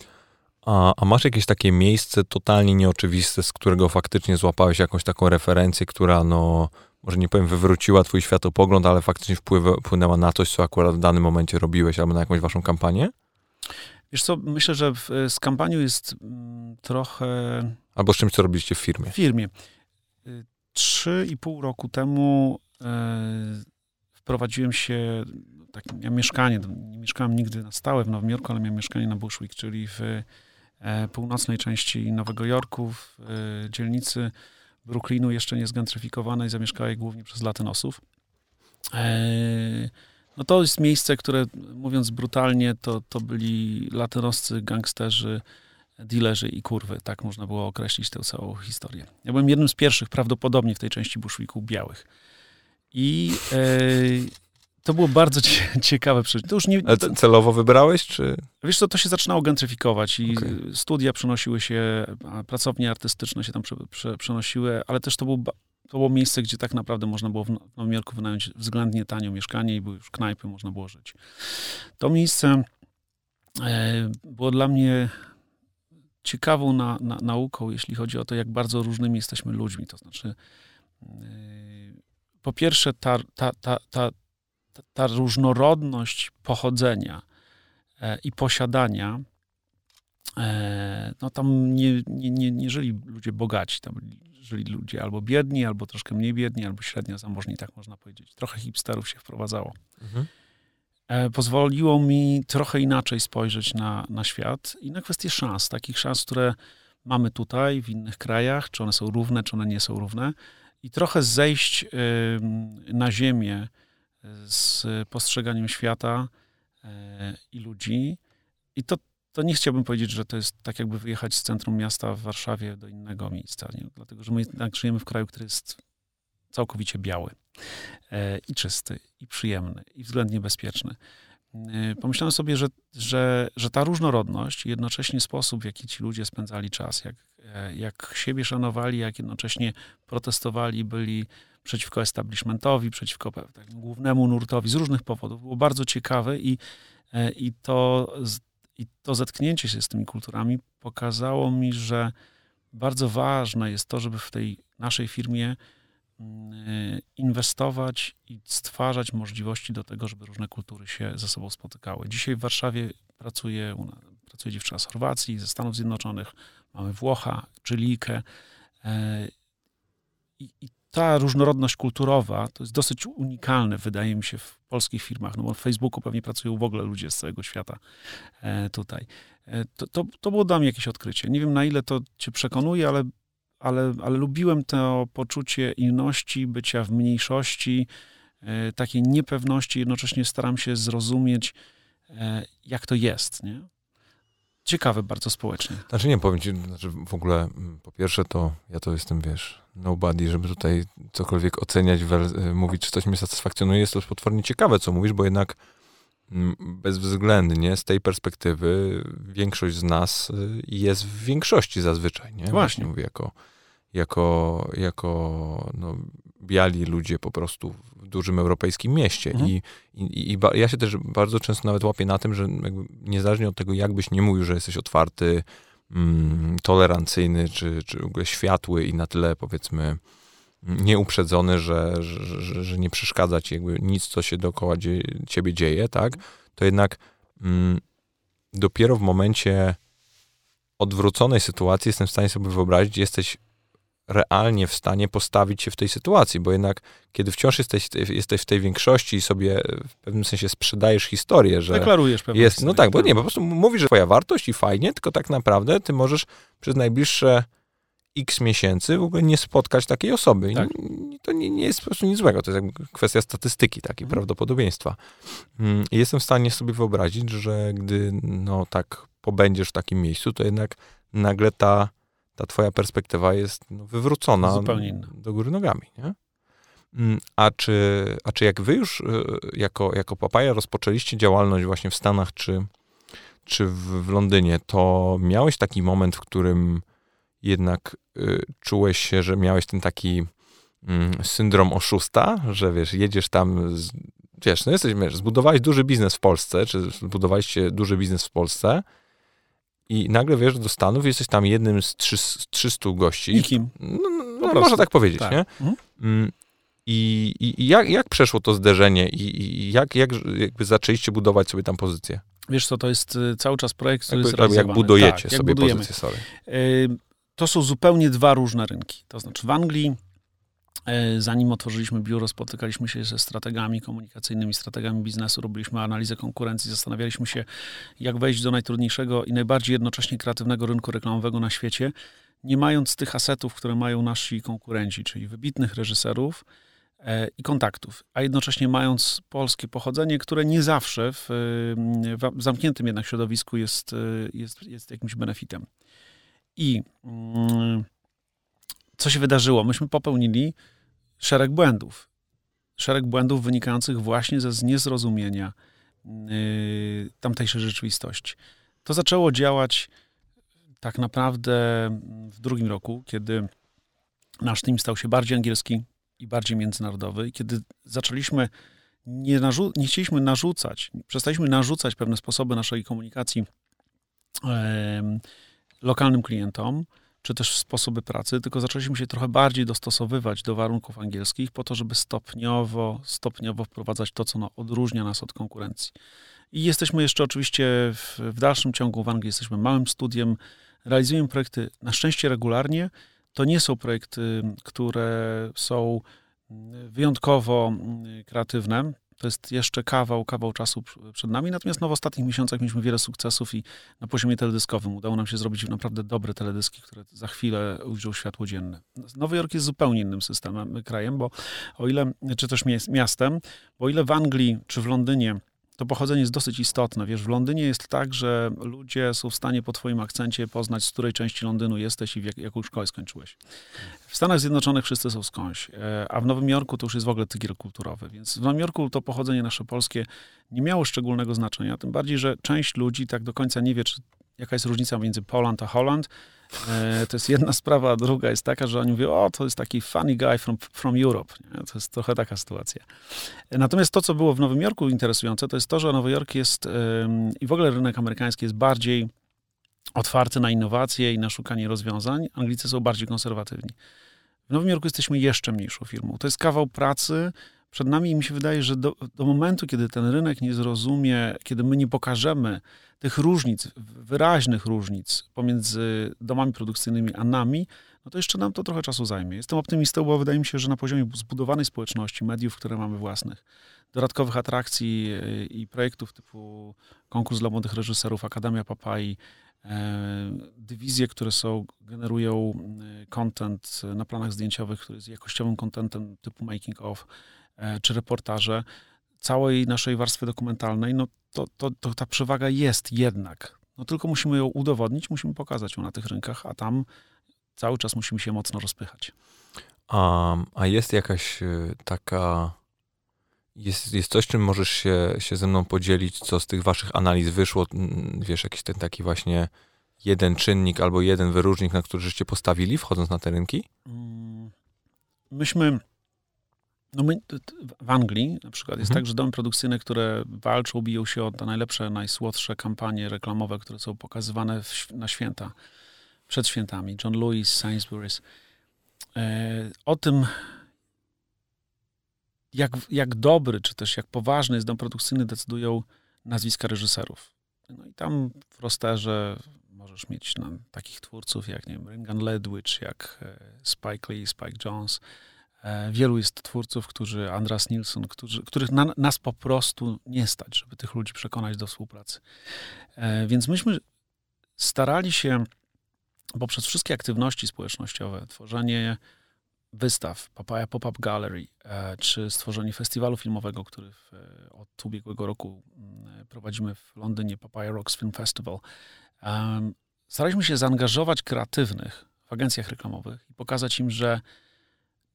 A, a, masz jakieś takie miejsce totalnie nieoczywiste, z którego faktycznie złapałeś jakąś taką referencję, która no, może nie powiem, wywróciła twój światopogląd, ale faktycznie wpłynęła na coś, co akurat w danym momencie robiłeś, albo na jakąś waszą kampanię? Wiesz co, myślę, że w, z kampanią jest mm, trochę... Albo z czymś, co robiliście w firmie. W firmie. Y, trzy i pół roku temu e, wprowadziłem się, tak, miałem mieszkanie, nie mieszkałem nigdy na stałe w Nowym Jorku, ale miałem mieszkanie na Bushwick, czyli w E, północnej części Nowego Jorku, w e, dzielnicy Brooklynu, jeszcze nie zgentryfikowanej, zamieszkałej głównie przez latynosów. E, no to jest miejsce, które, mówiąc brutalnie, to, to byli latynoscy gangsterzy, dealerzy i kurwy. Tak można było określić tę całą historię. Ja byłem jednym z pierwszych prawdopodobnie w tej części Bushwicku białych. I to było bardzo ciekawe przeżycie. To już nie, to, celowo wybrałeś, czy? Wiesz co, to się zaczynało gentryfikować i okay. studia przenosiły się, pracownie artystyczne się tam prze, prze, przenosiły, ale też to, był, to było miejsce, gdzie tak naprawdę można było w Nowym Jorku wynająć względnie tanio mieszkanie i były już knajpy, można było żyć. To miejsce e, było dla mnie ciekawą na, na, nauką, jeśli chodzi o to, jak bardzo różnymi jesteśmy ludźmi. To znaczy, e, po pierwsze, ta, ta, ta, ta ta różnorodność pochodzenia e, i posiadania, e, no tam nie, nie, nie, nie żyli ludzie bogaci, tam żyli ludzie albo biedni, albo troszkę mniej biedni, albo średnio zamożni, tak można powiedzieć. Trochę hipsterów się wprowadzało. Mhm. E, pozwoliło mi trochę inaczej spojrzeć na, na świat i na kwestie szans, takich szans, które mamy tutaj, w innych krajach, czy one są równe, czy one nie są równe, i trochę zejść na ziemię z postrzeganiem świata e, i ludzi. I to, to nie chciałbym powiedzieć, że to jest tak jakby wyjechać z centrum miasta w Warszawie do innego miejsca, nie? dlatego że my jednak żyjemy w kraju, który jest całkowicie biały e, i czysty, i przyjemny, i względnie bezpieczny. E, pomyślałem sobie, że, że, że ta różnorodność i jednocześnie sposób, w jaki ci ludzie spędzali czas, jak, jak siebie szanowali, jak jednocześnie protestowali, byli przeciwko establishmentowi, przeciwko takiemu głównemu nurtowi z różnych powodów. Było bardzo ciekawe i, e, i, to, i to zetknięcie się z tymi kulturami pokazało mi, że bardzo ważne jest to, żeby w tej naszej firmie mm, e, inwestować i stwarzać możliwości do tego, żeby różne kultury się ze sobą spotykały. Dzisiaj w Warszawie pracuje, pracuje dziewczyna z Chorwacji, ze Stanów Zjednoczonych, mamy Włocha, Czylikę. E, I, I ta różnorodność kulturowa to jest dosyć unikalne, wydaje mi się, w polskich firmach. No bo w Facebooku pewnie pracują w ogóle ludzie z całego świata e, tutaj. E, to, to, to było dla mnie jakieś odkrycie. Nie wiem, na ile to cię przekonuje, ale, ale, ale lubiłem to poczucie inności, bycia w mniejszości, takiej niepewności. Jednocześnie staram się zrozumieć jak to jest, nie? Ciekawe bardzo społecznie. Znaczy nie, powiem ci, znaczy w ogóle mm, po pierwsze to ja to jestem, wiesz, nobody, żeby tutaj cokolwiek oceniać, y, mówić, czy coś mnie satysfakcjonuje, jest to potwornie ciekawe, co mówisz, bo jednak mm, bezwzględnie z tej perspektywy większość z nas y, jest w większości zazwyczaj, nie? Właśnie. Mówię jako, jako, jako no, biali ludzie po prostu w dużym europejskim mieście. Mhm. I, i, I, ja się też bardzo często nawet łapię na tym, że niezależnie od tego, jakbyś nie mówił, że jesteś otwarty, mm, tolerancyjny, czy, czy w ogóle światły i na tyle powiedzmy nieuprzedzony, że, że, że, że nie przeszkadza ci jakby nic, co się dookoła dzie, ciebie dzieje, tak? To jednak mm, dopiero w momencie odwróconej sytuacji jestem w stanie sobie wyobrazić, jesteś realnie w stanie postawić się w tej sytuacji, bo jednak kiedy wciąż jesteś, jesteś w tej większości i sobie w pewnym sensie sprzedajesz historię, że Deklarujesz pewną jest, No tak, bo nie, po prostu mówisz, że twoja wartość i fajnie, tylko tak naprawdę ty możesz przez najbliższe x miesięcy w ogóle nie spotkać takiej osoby. Tak. To nie, nie, jest po prostu nic złego, to jest kwestia statystyki, takiej mhm. prawdopodobieństwa. Mm, I jestem w stanie sobie wyobrazić, że gdy no tak pobędziesz w takim miejscu, to jednak nagle ta ta twoja perspektywa jest no, wywrócona Zupełnie inna. do góry nogami, nie? Mm, a czy, a czy jak wy już y, jako, jako Papaja rozpoczęliście działalność właśnie w Stanach czy, czy w, w Londynie, to miałeś taki moment, w którym jednak y, czułeś się, że miałeś ten taki y, syndrom oszusta, że wiesz, jedziesz tam, z, wiesz, no jesteś, wiesz, zbudowałeś duży biznes w Polsce, czy zbudowaliście duży biznes w Polsce, i nagle wiesz do Stanów, jesteś tam jednym z 300 gości. Nikim. No, no, no można tak powiedzieć, tak. nie? Mhm. Mm, I, i, jak, jak przeszło to zderzenie i, i jak, jak jakby zaczęliście budować sobie tam pozycję? Wiesz co, to jest y, cały czas projekt, który jakby, jest Jak budujecie tak, sobie jak pozycję, sorry. To są zupełnie dwa różne rynki. To znaczy w Anglii zanim otworzyliśmy biuro, spotykaliśmy się ze strategami komunikacyjnymi, strategami biznesu, robiliśmy analizę konkurencji, zastanawialiśmy się, jak wejść do najtrudniejszego i najbardziej jednocześnie kreatywnego rynku reklamowego na świecie, nie mając tych asetów, które mają nasi konkurenci, czyli wybitnych reżyserów e, i kontaktów, a jednocześnie mając polskie pochodzenie, które nie zawsze w, w zamkniętym jednak środowisku jest, e, jest, jest jakimś benefitem. I mm, co się wydarzyło? Myśmy popełnili szereg błędów. Szereg błędów wynikających właśnie ze niezrozumienia yy, tamtejszej rzeczywistości. To zaczęło działać tak naprawdę w drugim roku, kiedy nasz team stał się bardziej angielski i bardziej międzynarodowy, i kiedy zaczęliśmy, nie, narzu- nie chcieliśmy narzucać, przestaliśmy narzucać pewne sposoby naszej komunikacji lokalnym klientom, czy też sposoby pracy, tylko zaczęliśmy się trochę bardziej dostosowywać do warunków angielskich po to, żeby stopniowo, stopniowo wprowadzać to, co no, odróżnia nas od konkurencji. I jesteśmy jeszcze oczywiście w, w dalszym ciągu w Anglii, jesteśmy małym studiem, realizujemy projekty na szczęście regularnie. To nie są projekty, które są wyjątkowo kreatywne. To jest jeszcze kawał, kawał czasu przed nami. Natomiast no, w ostatnich miesiącach mieliśmy wiele sukcesów i na poziomie teledyskowym udało nam się zrobić naprawdę dobre teledyski, które za chwilę ujrzą światło dzienne. Nowy Jork jest zupełnie innym systemem, krajem, bo o ile, czy też miastem, bo o ile w Anglii czy w Londynie to pochodzenie jest dosyć istotne. Wiesz, w Londynie jest tak, że ludzie są w stanie po twoim akcencie poznać, z której części Londynu jesteś i w jak, jaką szkołę skończyłeś. W Stanach Zjednoczonych wszyscy są skądś, e, a w Nowym Jorku to już jest w ogóle tygiel kulturowy. Więc w Nowym Jorku to pochodzenie nasze polskie nie miało szczególnego znaczenia, tym bardziej, że część ludzi tak do końca nie wie, czy, jaka jest różnica między Poland a Holland, to jest jedna sprawa, a druga jest taka, że oni mówią, o, to jest taki funny guy from, from Europe. Nie? To jest trochę taka sytuacja. Natomiast to, co było w Nowym Jorku interesujące, to jest to, że Nowy Jork jest i w ogóle rynek amerykański jest bardziej otwarty na innowacje i na szukanie rozwiązań. Anglicy są bardziej konserwatywni. W Nowym Jorku jesteśmy jeszcze mniejszą firmą. To jest kawał pracy, przed nami i mi się wydaje, że do, do, momentu, kiedy ten rynek nie zrozumie, kiedy my nie pokażemy tych różnic, wyraźnych różnic pomiędzy domami produkcyjnymi a nami, no to jeszcze nam to trochę czasu zajmie. Jestem optymistą, bo wydaje mi się, że na poziomie zbudowanej społeczności, mediów, które mamy własnych, dodatkowych atrakcji e, i projektów typu konkurs dla młodych reżyserów, Akademia Papai, e, dywizje, które są, generują e, content na planach zdjęciowych, który jest jakościowym contentem typu making of, czy reportaże, całej naszej warstwy dokumentalnej, no to, to, to ta przewaga jest jednak. No tylko musimy ją udowodnić, musimy pokazać ją na tych rynkach, a tam cały czas musimy się mocno rozpychać. A, a jest jakaś y, taka. Jest, jest coś, czym możesz się, się ze mną podzielić, co z tych waszych analiz wyszło? Wiesz, jakiś ten taki właśnie jeden czynnik albo jeden wyróżnik, na który żeście postawili, wchodząc na te rynki? Mm, myśmy. No my, w Anglii na przykład jest mhm. tak, że domy produkcyjne, które walczą, biją się o te najlepsze, najsłodsze kampanie reklamowe, które są pokazywane w, na święta, przed świętami. John Lewis, Sainsbury's. E, o tym, jak, jak dobry, czy też jak poważny jest dom produkcyjny, decydują nazwiska reżyserów. No i tam w rosterze możesz mieć no, takich twórców jak, nie wiem, Ringan Ledwidge, jak e, Spike Lee, Spike Jones. E, wielu jest twórców, którzy, Andras Nilsson, którzy, których na, nas po prostu nie stać, żeby tych ludzi przekonać do współpracy. Więc myśmy starali się poprzez wszystkie aktywności społecznościowe, tworzenie wystaw, Papaya Pop-Up Gallery, e, czy stworzenie festiwalu filmowego, który w, e, od ubiegłego roku mm, prowadzimy w Londynie, Papaya Rocks Film Festival, staraliśmy się zaangażować kreatywnych w agencjach reklamowych i pokazać im, że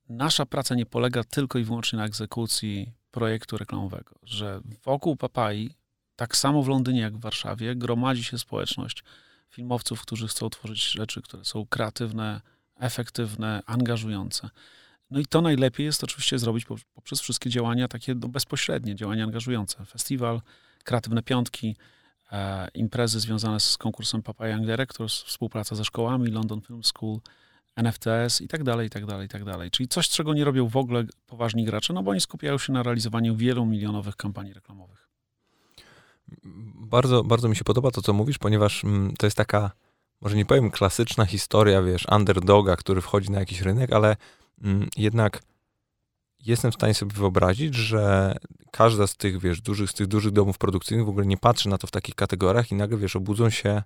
nasza praca nie polega tylko i wyłącznie na egzekucji projektu reklamowego, że wokół Papai, tak samo w Londynie jak w Warszawie, gromadzi się społeczność filmowców, którzy chcą tworzyć rzeczy, które są kreatywne, efektywne, angażujące. No i to najlepiej jest oczywiście zrobić poprzez wszystkie działania takie no, bezpośrednie, działania angażujące. Festiwal, kreatywne piątki, e, imprezy związane z konkursem Papa Young Directors, współpraca ze szkołami, London Film School, NFTS i tak dalej, i tak dalej, i tak dalej. Czyli coś, czego nie robią w ogóle poważni gracze, no bo oni skupiają się na realizowaniu wielomilionowych kampanii reklamowych. Bardzo, bardzo mi się podoba to, co mówisz, ponieważ mm, to jest taka, może nie powiem klasyczna historia, wiesz, underdoga, który wchodzi na jakiś rynek, ale mm, jednak jestem w stanie sobie wyobrazić, że każda z tych, wiesz, dużych, z tych dużych domów produkcyjnych w ogóle nie patrzy na to w takich kategoriach i nagle, wiesz, obudzą się,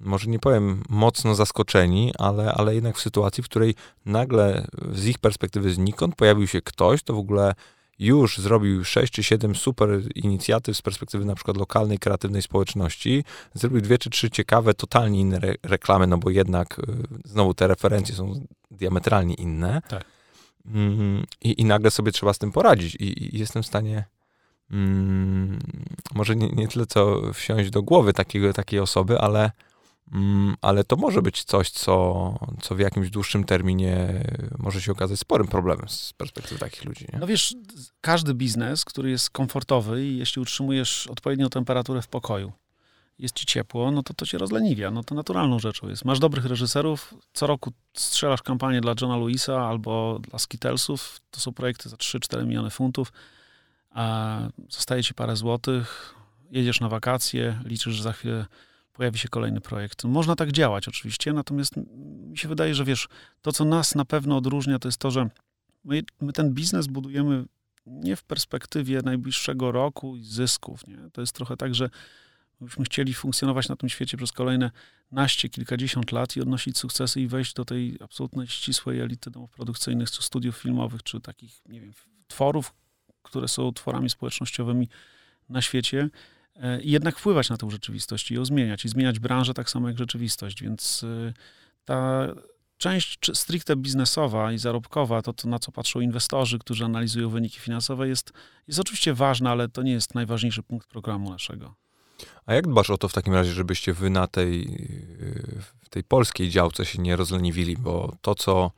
może nie powiem mocno zaskoczeni, ale, ale jednak w sytuacji, w której nagle z ich perspektywy znikąd pojawił się ktoś, to w ogóle już zrobił 6 czy 7 super inicjatyw z perspektywy na przykład lokalnej, kreatywnej społeczności, zrobił dwie czy trzy ciekawe, totalnie inne re reklamy, no bo jednak y, znowu te referencje są diametralnie inne. Tak. Mm, I, I nagle sobie trzeba z tym poradzić. I, i jestem w stanie mm, może nie, nie tyle co wsiąść do głowy takiego, takiej osoby, ale ale to może być coś, co, co w jakimś dłuższym terminie może się okazać sporym problemem z perspektywy takich ludzi. Nie? No wiesz, każdy biznes, który jest komfortowy i jeśli utrzymujesz odpowiednią temperaturę w pokoju, jest ci ciepło, no to to cię rozleniwia. No to naturalną rzeczą jest. Masz dobrych reżyserów, co roku strzelasz kampanię dla Johna Lewisa albo dla Skittlesów, to są projekty za 3-4 miliony funtów, a zostaje ci parę złotych, jedziesz na wakacje, liczysz, za chwilę pojawi się kolejny projekt. Można tak działać oczywiście, natomiast mi się wydaje, że wiesz, to co nas na pewno odróżnia, to jest to, że my, my ten biznes budujemy nie w perspektywie najbliższego roku i zysków. Nie? To jest trochę tak, że byśmy chcieli funkcjonować na tym świecie przez kolejne naście, kilkadziesiąt lat i odnosić sukcesy i wejść do tej absolutnej ścisłej elity domów produkcyjnych, czy studiów filmowych, czy takich, nie wiem, tworów, które są tworami społecznościowymi na świecie. E, i jednak wpływać na tę rzeczywistość i ją zmieniać. I zmieniać branżę tak samo jak rzeczywistość. Więc e, ta część stricte biznesowa i zarobkowa, to, to na co patrzą inwestorzy, którzy analizują wyniki finansowe, jest, jest oczywiście ważna, ale to nie jest najważniejszy punkt programu naszego. A jak dbasz o to w takim razie, żebyście wy na tej, w tej polskiej działce się nie rozleniwili? Bo to, co,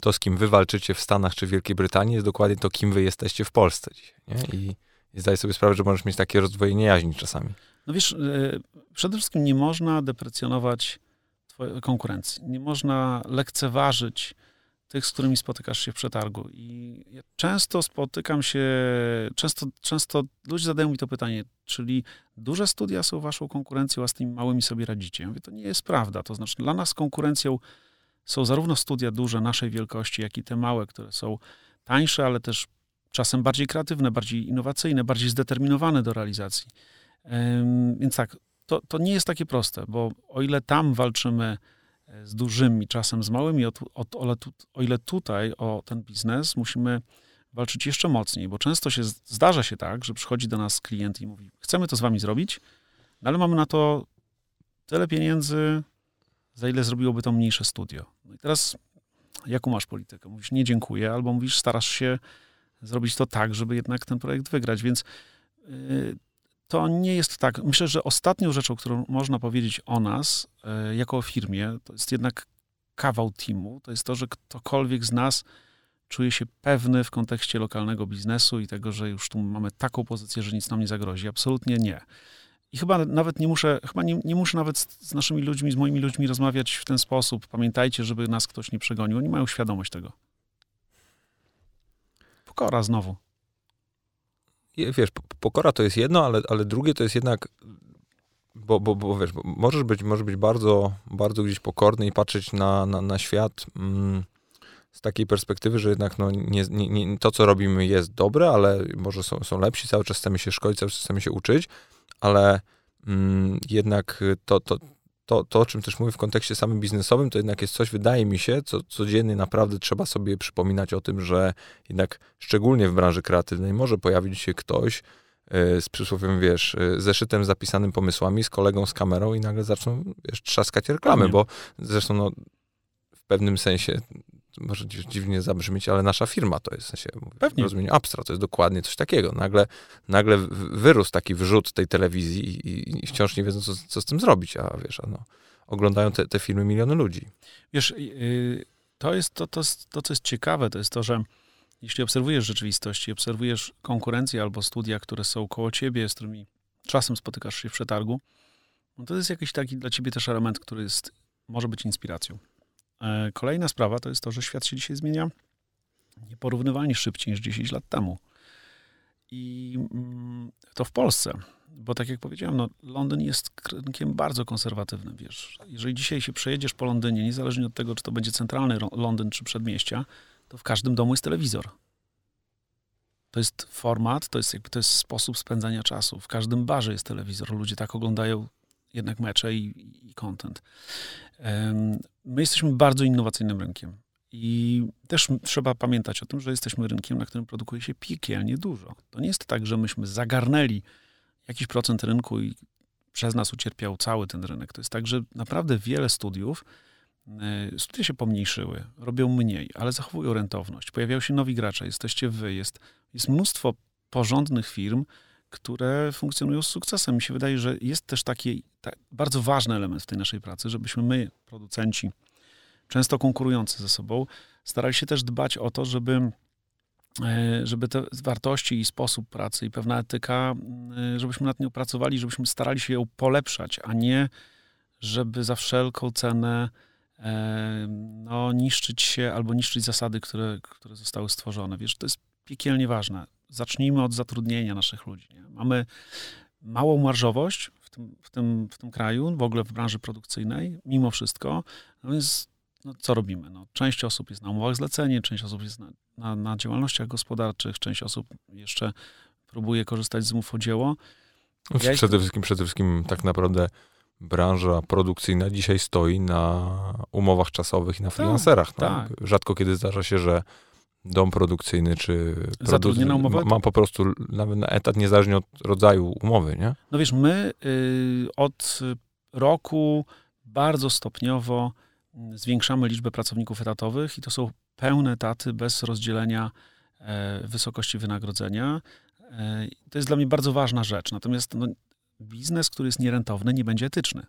to z kim wy walczycie w Stanach czy Wielkiej Brytanii, jest dokładnie to, kim wy jesteście w Polsce dzisiaj. Nie? I i zdaję sobie sprawę, że możesz mieć takie rozdwojenie jaźni czasami. No wiesz, e, przede wszystkim nie można deprecjonować konkurencji. Nie można lekceważyć tych, z którymi spotykasz się w przetargu. I ja często spotykam się, często, często ludzie zadają mi to pytanie, czyli duże studia są waszą konkurencją, a z tymi małymi sobie radzicie. Ja mówię, to nie jest prawda. To znaczy, dla nas konkurencją są zarówno studia duże naszej wielkości, jak i te małe, które są tańsze, ale też czasem bardziej kreatywne, bardziej innowacyjne, bardziej zdeterminowane do realizacji. Więc tak, to, to nie jest takie proste, bo o ile tam walczymy e, z dużymi, czasem z małymi, o, o, o ile tutaj o ten biznes musimy walczyć jeszcze mocniej, bo często się zdarza się tak, że przychodzi do nas klient i mówi: Chcemy to z wami zrobić, no ale mamy na to tyle pieniędzy, za ile zrobiłoby to mniejsze studio. No i teraz, jaką masz politykę? Mówisz, nie dziękuję, albo mówisz, starasz się zrobić to tak, żeby jednak ten projekt wygrać, więc yy, to nie jest tak. Myślę, że ostatnią rzeczą, którą można powiedzieć o nas, yy, jako o firmie, to jest jednak kawał teamu, to jest to, że ktokolwiek z nas czuje się pewny w kontekście lokalnego biznesu i tego, że już tu mamy taką pozycję, że nic nam nie zagrozi. Absolutnie nie. I chyba nawet nie muszę, chyba nie, nie muszę nawet z naszymi ludźmi, z moimi ludźmi rozmawiać w ten sposób. Pamiętajcie, żeby nas ktoś nie przegonił. Oni mają świadomość tego. Pokora znowu. Wiesz, pokora to jest jedno, ale, ale drugie to jest jednak, bo, bo, bo wiesz, bo możesz być, możesz być bardzo, bardzo gdzieś pokorny i patrzeć na, na, na świat mm, z takiej perspektywy, że jednak no, nie, nie, nie, to, co robimy jest dobre, ale może są, są lepsi, cały czas chcemy się szkolić, cały czas chcemy się uczyć, ale mm, jednak to, to, to, to, o czym też mówię w kontekście samym biznesowym, to jednak jest coś, wydaje mi się, co codziennie naprawdę trzeba sobie przypominać o tym, że jednak szczególnie w branży kreatywnej może pojawić się ktoś y, z przysłowiem, wiesz, y, zeszytem zapisanym pomysłami, z kolegą z kamerą i nagle zaczną, wiesz, trzaskać reklamy, bo zresztą no, w pewnym sensie może dziwnie zabrzmieć, ale nasza firma to jest, w sensie, Pewnie. rozumieniu Abstra, to jest dokładnie coś takiego. Nagle, nagle wyrósł taki wrzut tej telewizji i, i wciąż nie wiedzą, co, co, z tym zrobić, a wiesz, no, oglądają te, te filmy miliony ludzi. Wiesz, yy, to jest to, to, to, co jest ciekawe, to jest to, że jeśli obserwujesz rzeczywistość i obserwujesz konkurencję albo studia, które są koło ciebie, z którymi czasem spotykasz się w przetargu, no to jest jakiś taki dla ciebie też element, który jest, może być inspiracją. E, kolejna sprawa to jest to, że świat się dzisiaj zmienia nieporównywalnie szybciej niż 10 lat temu. I mm, to w Polsce, bo tak jak powiedziałem, no, Londyn jest rynkiem bardzo konserwatywnym, wiesz. Jeżeli dzisiaj się przejedziesz po Londynie, niezależnie od tego, czy to będzie centralny Londyn, czy przedmieścia, to w każdym domu jest telewizor. To jest format, to jest jakby to jest sposób spędzania czasu. W każdym barze jest telewizor. Ludzie tak oglądają jednak mecze i, i content. My jesteśmy bardzo innowacyjnym rynkiem. I też trzeba pamiętać o tym, że jesteśmy rynkiem, na którym produkuje się piekielnie dużo. To nie jest tak, że myśmy zagarnęli jakiś procent rynku i przez nas ucierpiał cały ten rynek. To jest tak, że naprawdę wiele studiów, e, studia się pomniejszyły, robią mniej, ale zachowują rentowność. Pojawiają się nowi gracze, jesteście wy, jest, jest mnóstwo porządnych firm, które funkcjonują z sukcesem. Mi się wydaje, że jest też taki tak, bardzo ważny element w tej naszej pracy, żebyśmy my, producenci, często konkurujący ze sobą, starali się też dbać o to, żeby, e, żeby te wartości i sposób pracy i pewna etyka, e, żebyśmy nad nią pracowali, żebyśmy starali się ją polepszać, a nie żeby za wszelką cenę e, no, niszczyć się albo niszczyć zasady, które, które zostały stworzone. Wiesz, to jest piekielnie ważne zacznijmy od zatrudnienia naszych ludzi. Nie? Mamy małą marżowość w tym, w, tym, w tym kraju, w ogóle w branży produkcyjnej, mimo wszystko. No więc no, co robimy? No, część osób jest na umowach zlecenie, część osób jest na, na, na działalnościach gospodarczych, część osób jeszcze próbuje korzystać z umów o dzieło. Ja przede, jest... wszystkim, przede wszystkim tak naprawdę branża produkcyjna dzisiaj stoi na umowach czasowych i na tak, freelancerach. No. Tak. Rzadko kiedy zdarza się, że dom produkcyjny czy Zatrudnienie na umowę? Ma, ma, po prostu nawet na etat, niezależnie od rodzaju umowy, nie? No wiesz, my y, od roku bardzo stopniowo zwiększamy liczbę pracowników etatowych i to są pełne etaty bez rozdzielenia e, wysokości wynagrodzenia. E, to jest dla mnie bardzo ważna rzecz. Natomiast no, biznes, który jest nierentowny, nie będzie etyczny.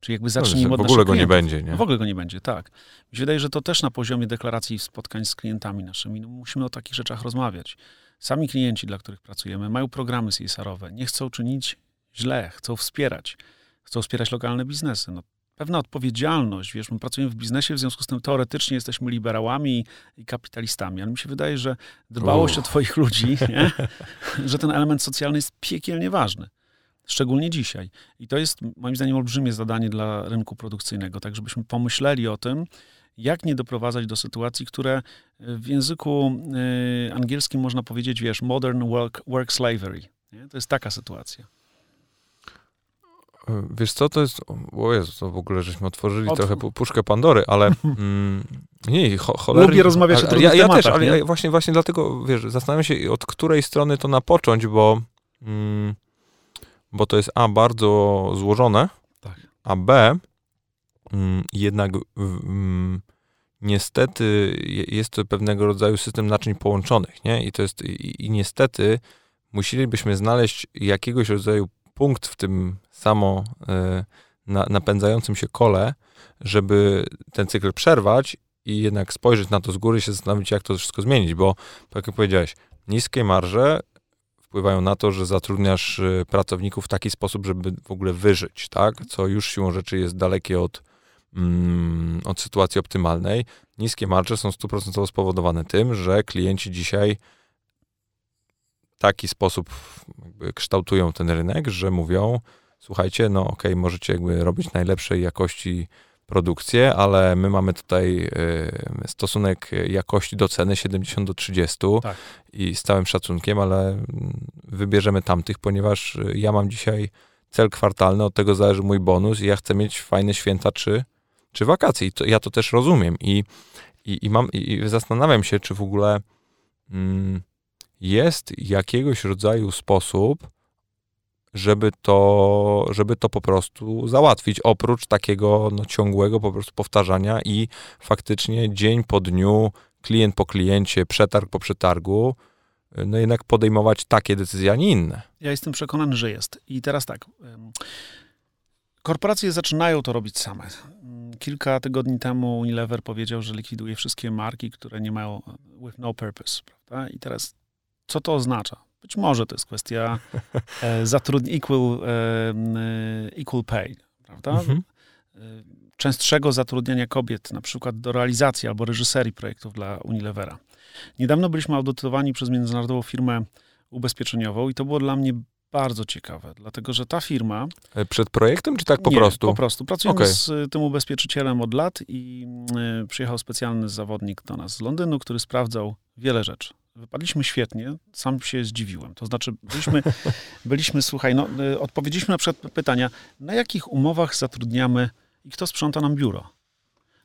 Czyli jakby zacznijmy od W ogóle go nie będzie, nie? W ogóle go nie będzie, tak. Mi się wydaje, że to też na poziomie deklaracji i spotkań z klientami naszymi, no musimy o takich rzeczach rozmawiać. Sami klienci, dla których pracujemy, mają programy CSR-owe, nie chcą czynić źle, chcą wspierać, chcą wspierać lokalne biznesy. No, pewna odpowiedzialność, wiesz, my pracujemy w biznesie, w związku z tym teoretycznie jesteśmy liberałami i kapitalistami, ale mi się wydaje, że dbałość o twoich ludzi, nie? że ten element socjalny jest piekielnie ważny. Szczególnie dzisiaj. I to jest moim zdaniem olbrzymie zadanie dla rynku produkcyjnego, tak żebyśmy pomyśleli o tym, jak nie doprowadzać do sytuacji, które w języku y, angielskim można powiedzieć, wiesz, modern work, work slavery. Nie? To jest taka sytuacja. Wiesz co, to jest, o Jezu, to w ogóle żeśmy otworzyli Od... trochę puszkę Pandory, ale mm, nie, cho, cholernie... Lubię rozmawiać o ja, ja też, ale ja właśnie, właśnie dlatego, wiesz, zastanawiam się od której strony to napocząć, bo mm, bo to jest A, bardzo złożone, tak. a B, mm, jednak mm, niestety jest to pewnego rodzaju system naczyń połączonych, nie? I to jest, i, i niestety musielibyśmy znaleźć jakiegoś rodzaju punkt w tym samo y, na, napędzającym się kole, żeby ten cykl przerwać i jednak spojrzeć na to z góry i się zastanowić, jak to wszystko zmienić, bo tak jak powiedziałeś, niskie marże wpływają na to, że zatrudniasz y, pracowników w taki sposób, żeby w ogóle wyżyć, tak? Co już siłą rzeczy jest dalekie od, mm, od sytuacji optymalnej. Niskie marże są stuprocentowo spowodowane tym, że klienci dzisiaj w taki sposób kształtują ten rynek, że mówią, słuchajcie, no okej, okay, możecie jakby robić najlepszej jakości produkcję, ale my mamy tutaj y, stosunek jakości do ceny 70 do 30 tak. i z całym szacunkiem, ale wybierzemy tamtych, ponieważ ja mam dzisiaj cel kwartalny, od tego zależy mój bonus i ja chcę mieć fajne święta czy, czy wakacje. I to, ja to też rozumiem i, i, i, mam, i zastanawiam się, czy w ogóle mm, jest jakiegoś rodzaju sposób, żeby to, żeby to po prostu załatwić, oprócz takiego no, ciągłego po prostu powtarzania i faktycznie dzień po dniu, klient po kliencie, przetarg po przetargu, no jednak podejmować takie decyzje, a nie inne. Ja jestem przekonany, że jest. I teraz tak. Korporacje zaczynają to robić same. Kilka tygodni temu Unilever powiedział, że likwiduje wszystkie marki, które nie mają with no purpose, prawda? I teraz co to oznacza? Być może to jest kwestia e, zatrudnienia, equal, e, equal pay, prawda? Mhm. E, częstszego zatrudniania kobiet, na przykład do realizacji albo reżyserii projektów dla Unilevera. Niedawno byliśmy audytowani przez międzynarodową firmę ubezpieczeniową i to było dla mnie bardzo ciekawe, dlatego że ta firma. E, przed projektem, czy tak po nie, prostu? Po prostu. Pracujemy okay. z tym ubezpieczycielem od lat i przyjechał specjalny zawodnik do nas z Londynu, który sprawdzał wiele rzeczy. Wypadliśmy świetnie, sam się zdziwiłem. To znaczy, byliśmy, byliśmy słuchaj, no, y, odpowiedzieliśmy na przykład pytania, na jakich umowach zatrudniamy i kto sprząta nam biuro?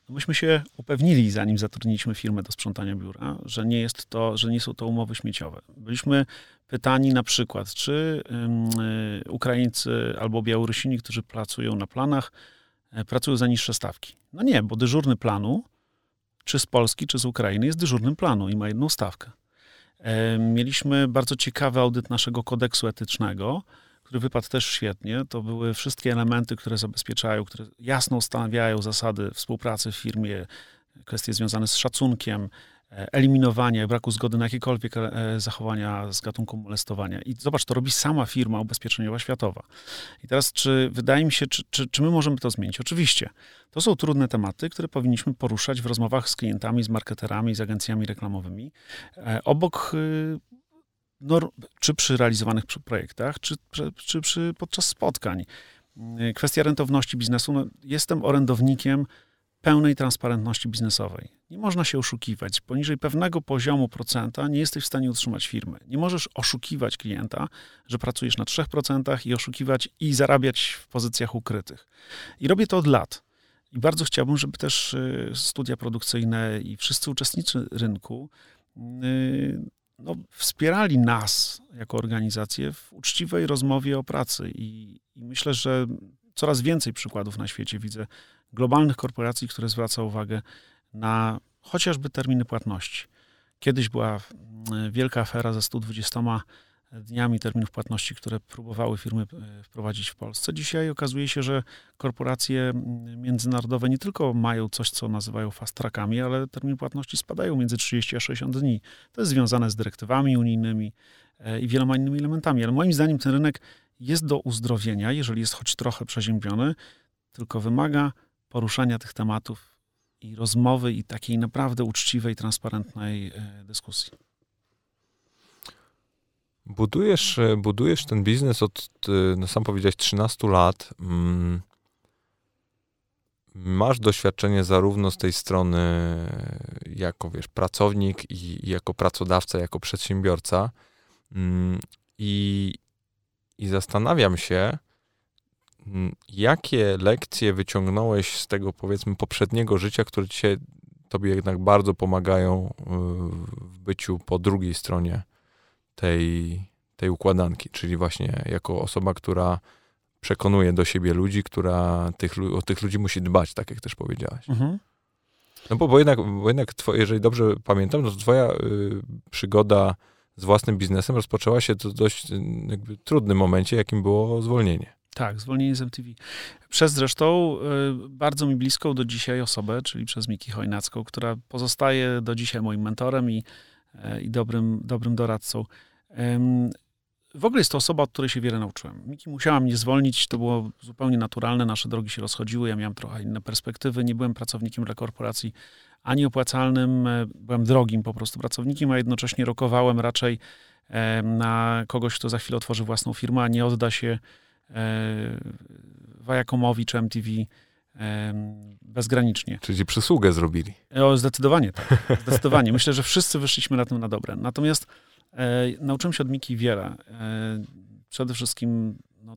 No myśmy się upewnili, zanim zatrudniliśmy firmę do sprzątania biura, że nie jest to, że nie są to umowy śmieciowe. Byliśmy pytani na przykład, czy y, Ukraińcy albo Białorusini, którzy pracują na planach, y, pracują za niższe stawki. No nie, bo dyżurny planu, czy z Polski, czy z Ukrainy, jest dyżurnym planu i ma jedną stawkę. Mieliśmy bardzo ciekawy audyt naszego kodeksu etycznego, który wypadł też świetnie. To były wszystkie elementy, które zabezpieczają, które jasno ustanawiają zasady współpracy w firmie, kwestie związane z szacunkiem, E, eliminowania, braku zgody na jakiekolwiek e, zachowania z gatunku molestowania. I zobacz, to robi sama firma ubezpieczeniowa światowa. I teraz, czy wydaje mi się, czy, czy, czy my możemy to zmienić? Oczywiście. To są trudne tematy, które powinniśmy poruszać w rozmowach z klientami, z marketerami, z agencjami reklamowymi. E, obok no, czy przy realizowanych projektach, czy, czy przy, podczas spotkań. Kwestia rentowności biznesu. No, jestem orędownikiem pełnej transparentności biznesowej. Nie można się oszukiwać. Poniżej pewnego poziomu procenta nie jesteś w stanie utrzymać firmy. Nie możesz oszukiwać klienta, że pracujesz na 3% i oszukiwać i zarabiać w pozycjach ukrytych. I robię to od lat. I bardzo chciałbym, żeby też y, studia produkcyjne i wszyscy uczestnicy rynku y, no, wspierali nas jako organizację w uczciwej rozmowie o pracy. I, I myślę, że coraz więcej przykładów na świecie widzę globalnych korporacji, które zwraca uwagę na chociażby terminy płatności. Kiedyś była mm, wielka afera ze 120 dniami terminów płatności, które próbowały firmy e, wprowadzić w Polsce. Dzisiaj okazuje się, że korporacje mm, międzynarodowe nie tylko mają coś, co nazywają fast trackami, ale terminy płatności spadają między 30 a 60 dni. To jest związane z dyrektywami unijnymi e, i wieloma innymi elementami, ale moim zdaniem ten rynek jest do uzdrowienia, jeżeli jest choć trochę przeziębiony, tylko wymaga poruszania tych tematów i rozmowy i takiej naprawdę uczciwej, transparentnej e, dyskusji. Budujesz, e, budujesz ten biznes od, e, no sam powiedziałeś, 13 lat. Mm. Masz doświadczenie zarówno z tej strony jako, wiesz, pracownik i, i jako pracodawca, jako przedsiębiorca. Mm. I, I zastanawiam się, jakie lekcje wyciągnąłeś z tego, powiedzmy, poprzedniego życia, które dzisiaj tobie jednak bardzo pomagają w byciu po drugiej stronie tej, tej układanki, czyli właśnie jako osoba, która przekonuje do siebie ludzi, która tych, o tych ludzi musi dbać, tak jak też powiedziałaś. Mhm. No bo, bo jednak, bo jednak twoje, jeżeli dobrze pamiętam, no to twoja y, przygoda z własnym biznesem rozpoczęła się w dość y, trudnym momencie, jakim było zwolnienie. Tak, zwolnienie z MTV. Przez zresztą y, bardzo mi bliską do dzisiaj osobę, czyli przez Miki Chojnacką, która pozostaje do dzisiaj moim mentorem i, y, i dobrym, dobrym doradcą. W ogóle jest to osoba, od której się wiele nauczyłem. Miki musiała mnie zwolnić, to było zupełnie naturalne, nasze drogi się rozchodziły, ja miałem trochę inne perspektywy, nie byłem pracownikiem dla korporacji ani opłacalnym, e, byłem drogim po prostu pracownikiem, a jednocześnie rokowałem raczej na kogoś, kto za chwilę otworzy własną firmę, a nie odda się Wajakomowi e, czy MTV bezgranicznie. Czyli przysługę zrobili. O, zdecydowanie tak. Zdecydowanie. Myślę, że wszyscy wyszliśmy na tym na dobre. Natomiast E, nauczyłem się od Miki wiele. E, przede wszystkim no,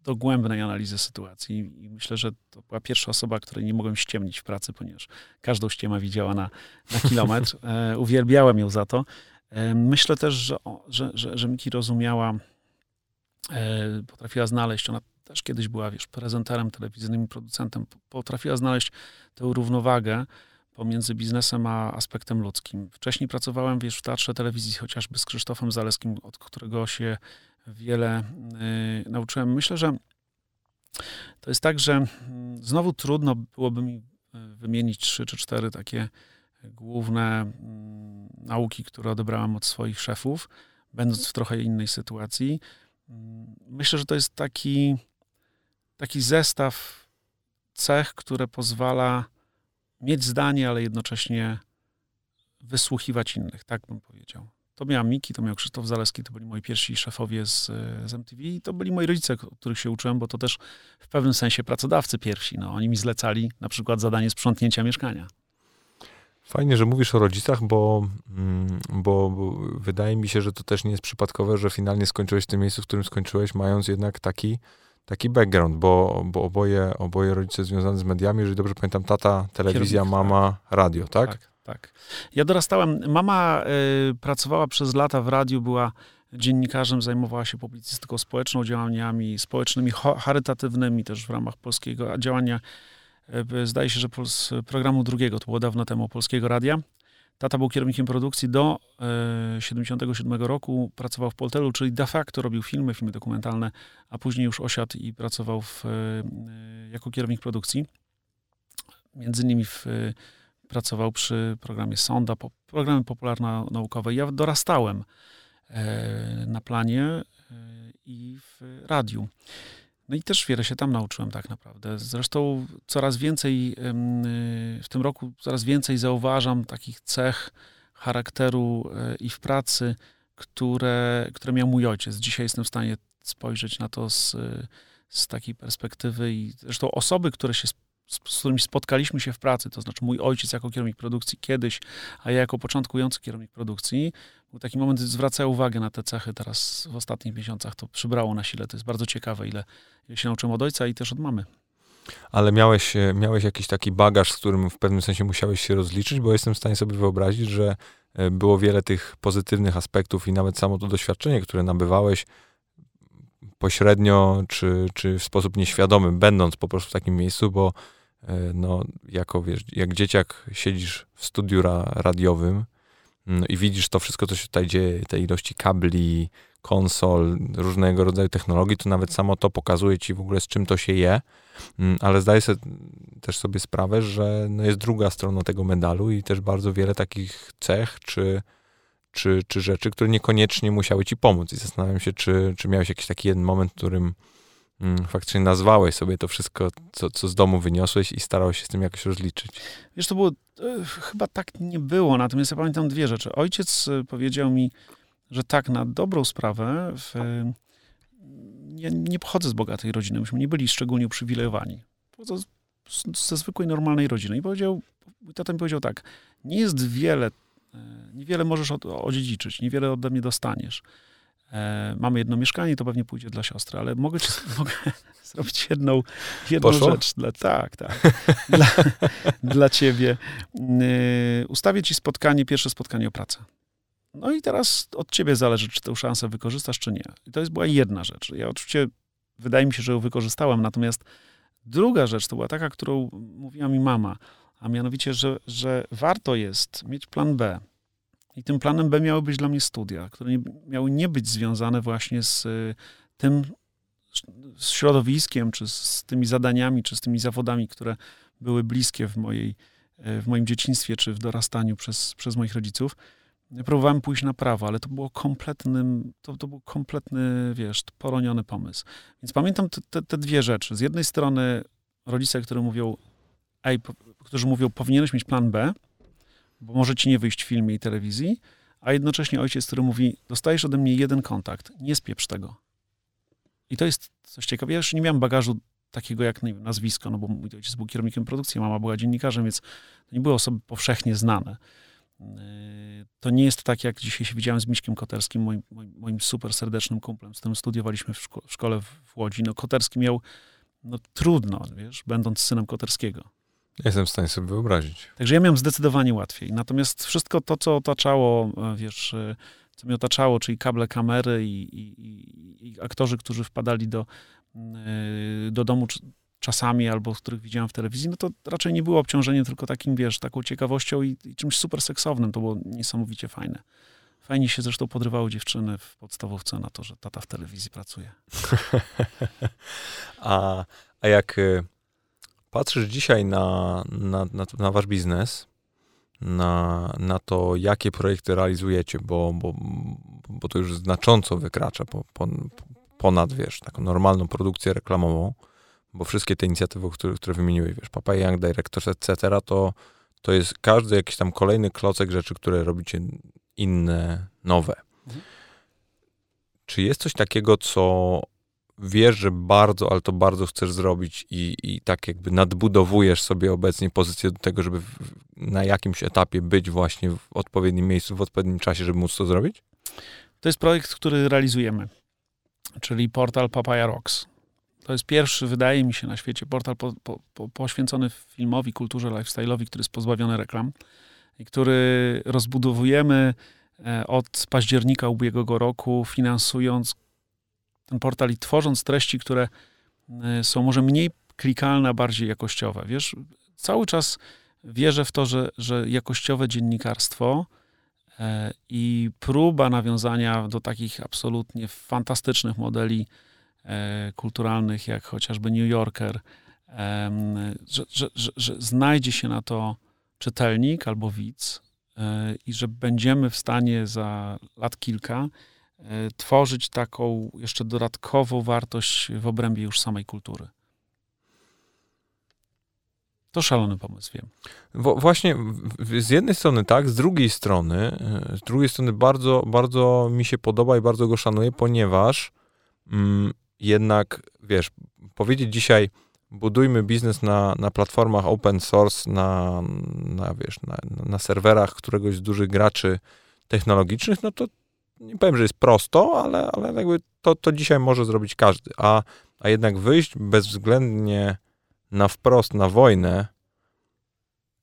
dogłębnej analizy sytuacji i myślę, że to była pierwsza osoba, której nie mogłem ściemnić w pracy, ponieważ każdą ściema widziała na, na kilometr. E, uwielbiałem ją za to. Myślę też, że, że, że, że Miki rozumiała, potrafiła znaleźć, ona też kiedyś była, wiesz, prezenterem telewizyjnym, producentem, potrafiła znaleźć tę równowagę, pomiędzy biznesem a aspektem ludzkim. Wcześniej pracowałem, wiesz, w teatrze telewizji, chociażby z Krzysztofem Zaleskim, od którego się wiele y, nauczyłem. Myślę, że to jest tak, że mm, znowu trudno byłoby mi y, wymienić trzy czy cztery takie główne mm, nauki, które odebrałem od swoich szefów, będąc w trochę innej sytuacji. Mm, myślę, że to jest taki, taki zestaw cech, które pozwala mieć zdanie, ale jednocześnie wysłuchiwać innych, tak bym powiedział. To miał Miki, to miał Krzysztof Zaleski, to byli moi pierwsi szefowie z, z MTV i to byli moi rodzice, których się uczyłem, bo to też w pewnym sensie pracodawcy pierwsi. No, oni mi zlecali na przykład zadanie sprzątnięcia mieszkania. Fajnie, że mówisz o rodzicach, bo, mm, bo, bo, wydaje mi się, że to też nie jest przypadkowe, że finalnie skończyłeś w tym miejscu, w którym skończyłeś, mając jednak taki taki background, bo, bo oboje, oboje rodzice związane z mediami, jeżeli dobrze pamiętam, tata, telewizja, Kierownik, mama, tak. radio, tak? Tak, tak. Ja dorastałem, mama y, pracowała przez lata w radiu, była dziennikarzem, zajmowała się publicystyką społeczną, działaniami społecznymi, charytatywnymi też w ramach polskiego działania, zdaje się, że z programu drugiego, to było dawno temu, Polskiego Radia. Tata był kierownikiem produkcji do 1977 e, roku, pracował w Poltelu, czyli de facto robił filmy, filmy dokumentalne, a później już osiadł i pracował w, e, jako kierownik produkcji. Między innymi w, pracował przy programie Sonda, po, programie popularno-naukowej. Ja dorastałem e, na planie i w radiu. No i też wiele się tam nauczyłem tak naprawdę. Zresztą coraz więcej w tym roku, coraz więcej zauważam takich cech charakteru e, i w pracy, które, które miał mój ojciec. Dzisiaj jestem w stanie spojrzeć na to z, z takiej perspektywy i zresztą osoby, które się z, którymi spotkaliśmy się w pracy, to znaczy mój ojciec jako kierownik produkcji kiedyś, a ja jako początkujący kierownik produkcji, był taki moment, zwracają uwagę na te cechy teraz w ostatnich miesiącach, to przybrało na sile, to jest bardzo ciekawe, ile, ile się nauczyłem od ojca i też od mamy. Ale miałeś, miałeś jakiś taki bagaż, z którym w pewnym sensie musiałeś się rozliczyć, bo jestem w stanie sobie wyobrazić, że e, było wiele tych pozytywnych aspektów i nawet samo to doświadczenie, które nabywałeś pośrednio, czy, czy w sposób nieświadomy, będąc po prostu w takim miejscu, bo e, no, jako, wiesz, jak dzieciak siedzisz w studiu ra radiowym no, i widzisz to wszystko, co się tutaj dzieje, te ilości kabli, konsol, różnego rodzaju technologii, to nawet samo to pokazuje ci w ogóle, z czym to się je, mm, ale zdaję sobie też sobie sprawę, że no, jest druga strona tego medalu i też bardzo wiele takich cech, czy czy, czy rzeczy, które niekoniecznie musiały ci pomóc. I zastanawiam się, czy, czy miałeś jakiś taki jeden moment, w którym faktycznie nazwałeś sobie to wszystko, co, co z domu wyniosłeś i starałeś się z tym jakoś rozliczyć. Wiesz, to było, e, chyba tak nie było, natomiast ja pamiętam dwie rzeczy. Ojciec e, powiedział mi, że tak na dobrą sprawę, w, ja nie pochodzę z bogatej rodziny, myśmy nie byli szczególnie uprzywilejowani. Ze zwykłej, normalnej rodziny. I powiedział, tata mi powiedział tak, nie jest wiele E, niewiele możesz odziedziczyć, niewiele ode mnie dostaniesz. E, mamy jedno mieszkanie, to pewnie pójdzie dla siostry, ale mogę, ci, mogę zrobić jedną, jedną rzecz. Dla, tak, tak. dla, dla ciebie. Yy, ustawię ci spotkanie, pierwsze spotkanie o pracę. No i teraz od ciebie zależy, czy tę szansę wykorzystasz, czy nie. I to jest była jedna rzecz. Ja oczywiście, wydaje mi się, że ją wykorzystałem, natomiast druga rzecz to była taka, którą mówiła mi mama, a mianowicie, że, że warto jest mieć plan B. I tym planem B miały być dla mnie studia, które nie, miały nie być związane właśnie z y, tym z środowiskiem, czy z tymi zadaniami, czy z tymi zawodami, które były bliskie w, mojej, y, w moim dzieciństwie, czy w dorastaniu przez, przez moich rodziców. Próbowałem pójść na prawo, ale to było kompletnym, to, to był kompletny, wiesz, poroniony pomysł. Więc pamiętam te, te, te dwie rzeczy. Z jednej strony rodzice, którzy mówią, ej, którzy mówią, powinieneś mieć plan B, bo może ci nie wyjść w filmie i telewizji, a jednocześnie ojciec, który mówi, dostajesz ode mnie jeden kontakt, nie spieprz tego. I to jest coś ciekawe. Ja już nie miałem bagażu takiego jak nazwisko, no bo mój ojciec był kierownikiem produkcji, mama była dziennikarzem, więc nie były osoby powszechnie znane. Yy, to nie jest tak, jak dzisiaj się widziałem z Miśkiem Koterskim, moim, moim, moim super serdecznym kumplem, z którym studiowaliśmy w, szko w szkole w Łodzi. No Koterski miał no, trudno, wiesz, będąc synem Koterskiego. Jestem w stanie sobie wyobrazić. Także ja miałem zdecydowanie łatwiej. Natomiast wszystko to, co otaczało, e, wiesz, e, co mnie otaczało, czyli kable kamery i, i, i aktorzy, którzy wpadali do, e, do domu czasami, albo których widziałem w telewizji, no to raczej nie było obciążenie tylko takim, wiesz, taką ciekawością i, i czymś super seksownym. To było niesamowicie fajne. Fajnie się zresztą podrywały dziewczyny w podstawówce na to, że tata w telewizji pracuje. a, a jak patrzysz dzisiaj na, na, na, na wasz biznes, na, na to, jakie projekty realizujecie, bo, bo, bo to już znacząco wykracza po, po, ponad, wiesz, taką normalną produkcję reklamową, bo wszystkie te inicjatywy, które, które wymieniłeś, wiesz, Papa Young Directors, etc., to, to jest każdy jakiś tam kolejny klocek rzeczy, które robicie inne, nowe. Mhm. Czy jest coś takiego, co wiesz, że bardzo, ale to bardzo chcesz zrobić i, i tak jakby nadbudowujesz sobie obecnie pozycję do tego, żeby w, na jakimś etapie być właśnie w odpowiednim miejscu, w odpowiednim czasie, żeby móc to zrobić? To jest projekt, który realizujemy, czyli portal Papaya Rocks. To jest pierwszy, wydaje mi się, na świecie portal po, po, po, poświęcony filmowi, kulturze lifestyle'owi, który jest pozbawiony reklam i który rozbudowujemy e, od października ubiegłego roku, finansując ten portal i tworząc treści, które e, są może mniej klikalne, a bardziej jakościowe. Wiesz, cały czas wierzę w to, że, że jakościowe dziennikarstwo e, i próba nawiązania do takich absolutnie fantastycznych modeli e, kulturalnych, jak chociażby New Yorker, że, że, że, że znajdzie się na to czytelnik albo widz i że będziemy w stanie za lat kilka tworzyć taką jeszcze dodatkową wartość w obrębie już samej kultury. To szalony pomysł, wiem. Bo właśnie z jednej strony tak, z drugiej strony, e, z drugiej strony bardzo, bardzo mi się podoba i bardzo go szanuję, ponieważ mm, jednak, wiesz, powiedzieć dzisiaj, budujmy biznes na, na platformach open source, na, na wiesz, na, na serwerach któregoś z dużych graczy technologicznych, no to nie powiem, że jest prosto, ale, ale jakby to, to dzisiaj może zrobić każdy. A, a jednak wyjść bezwzględnie na wprost na wojnę,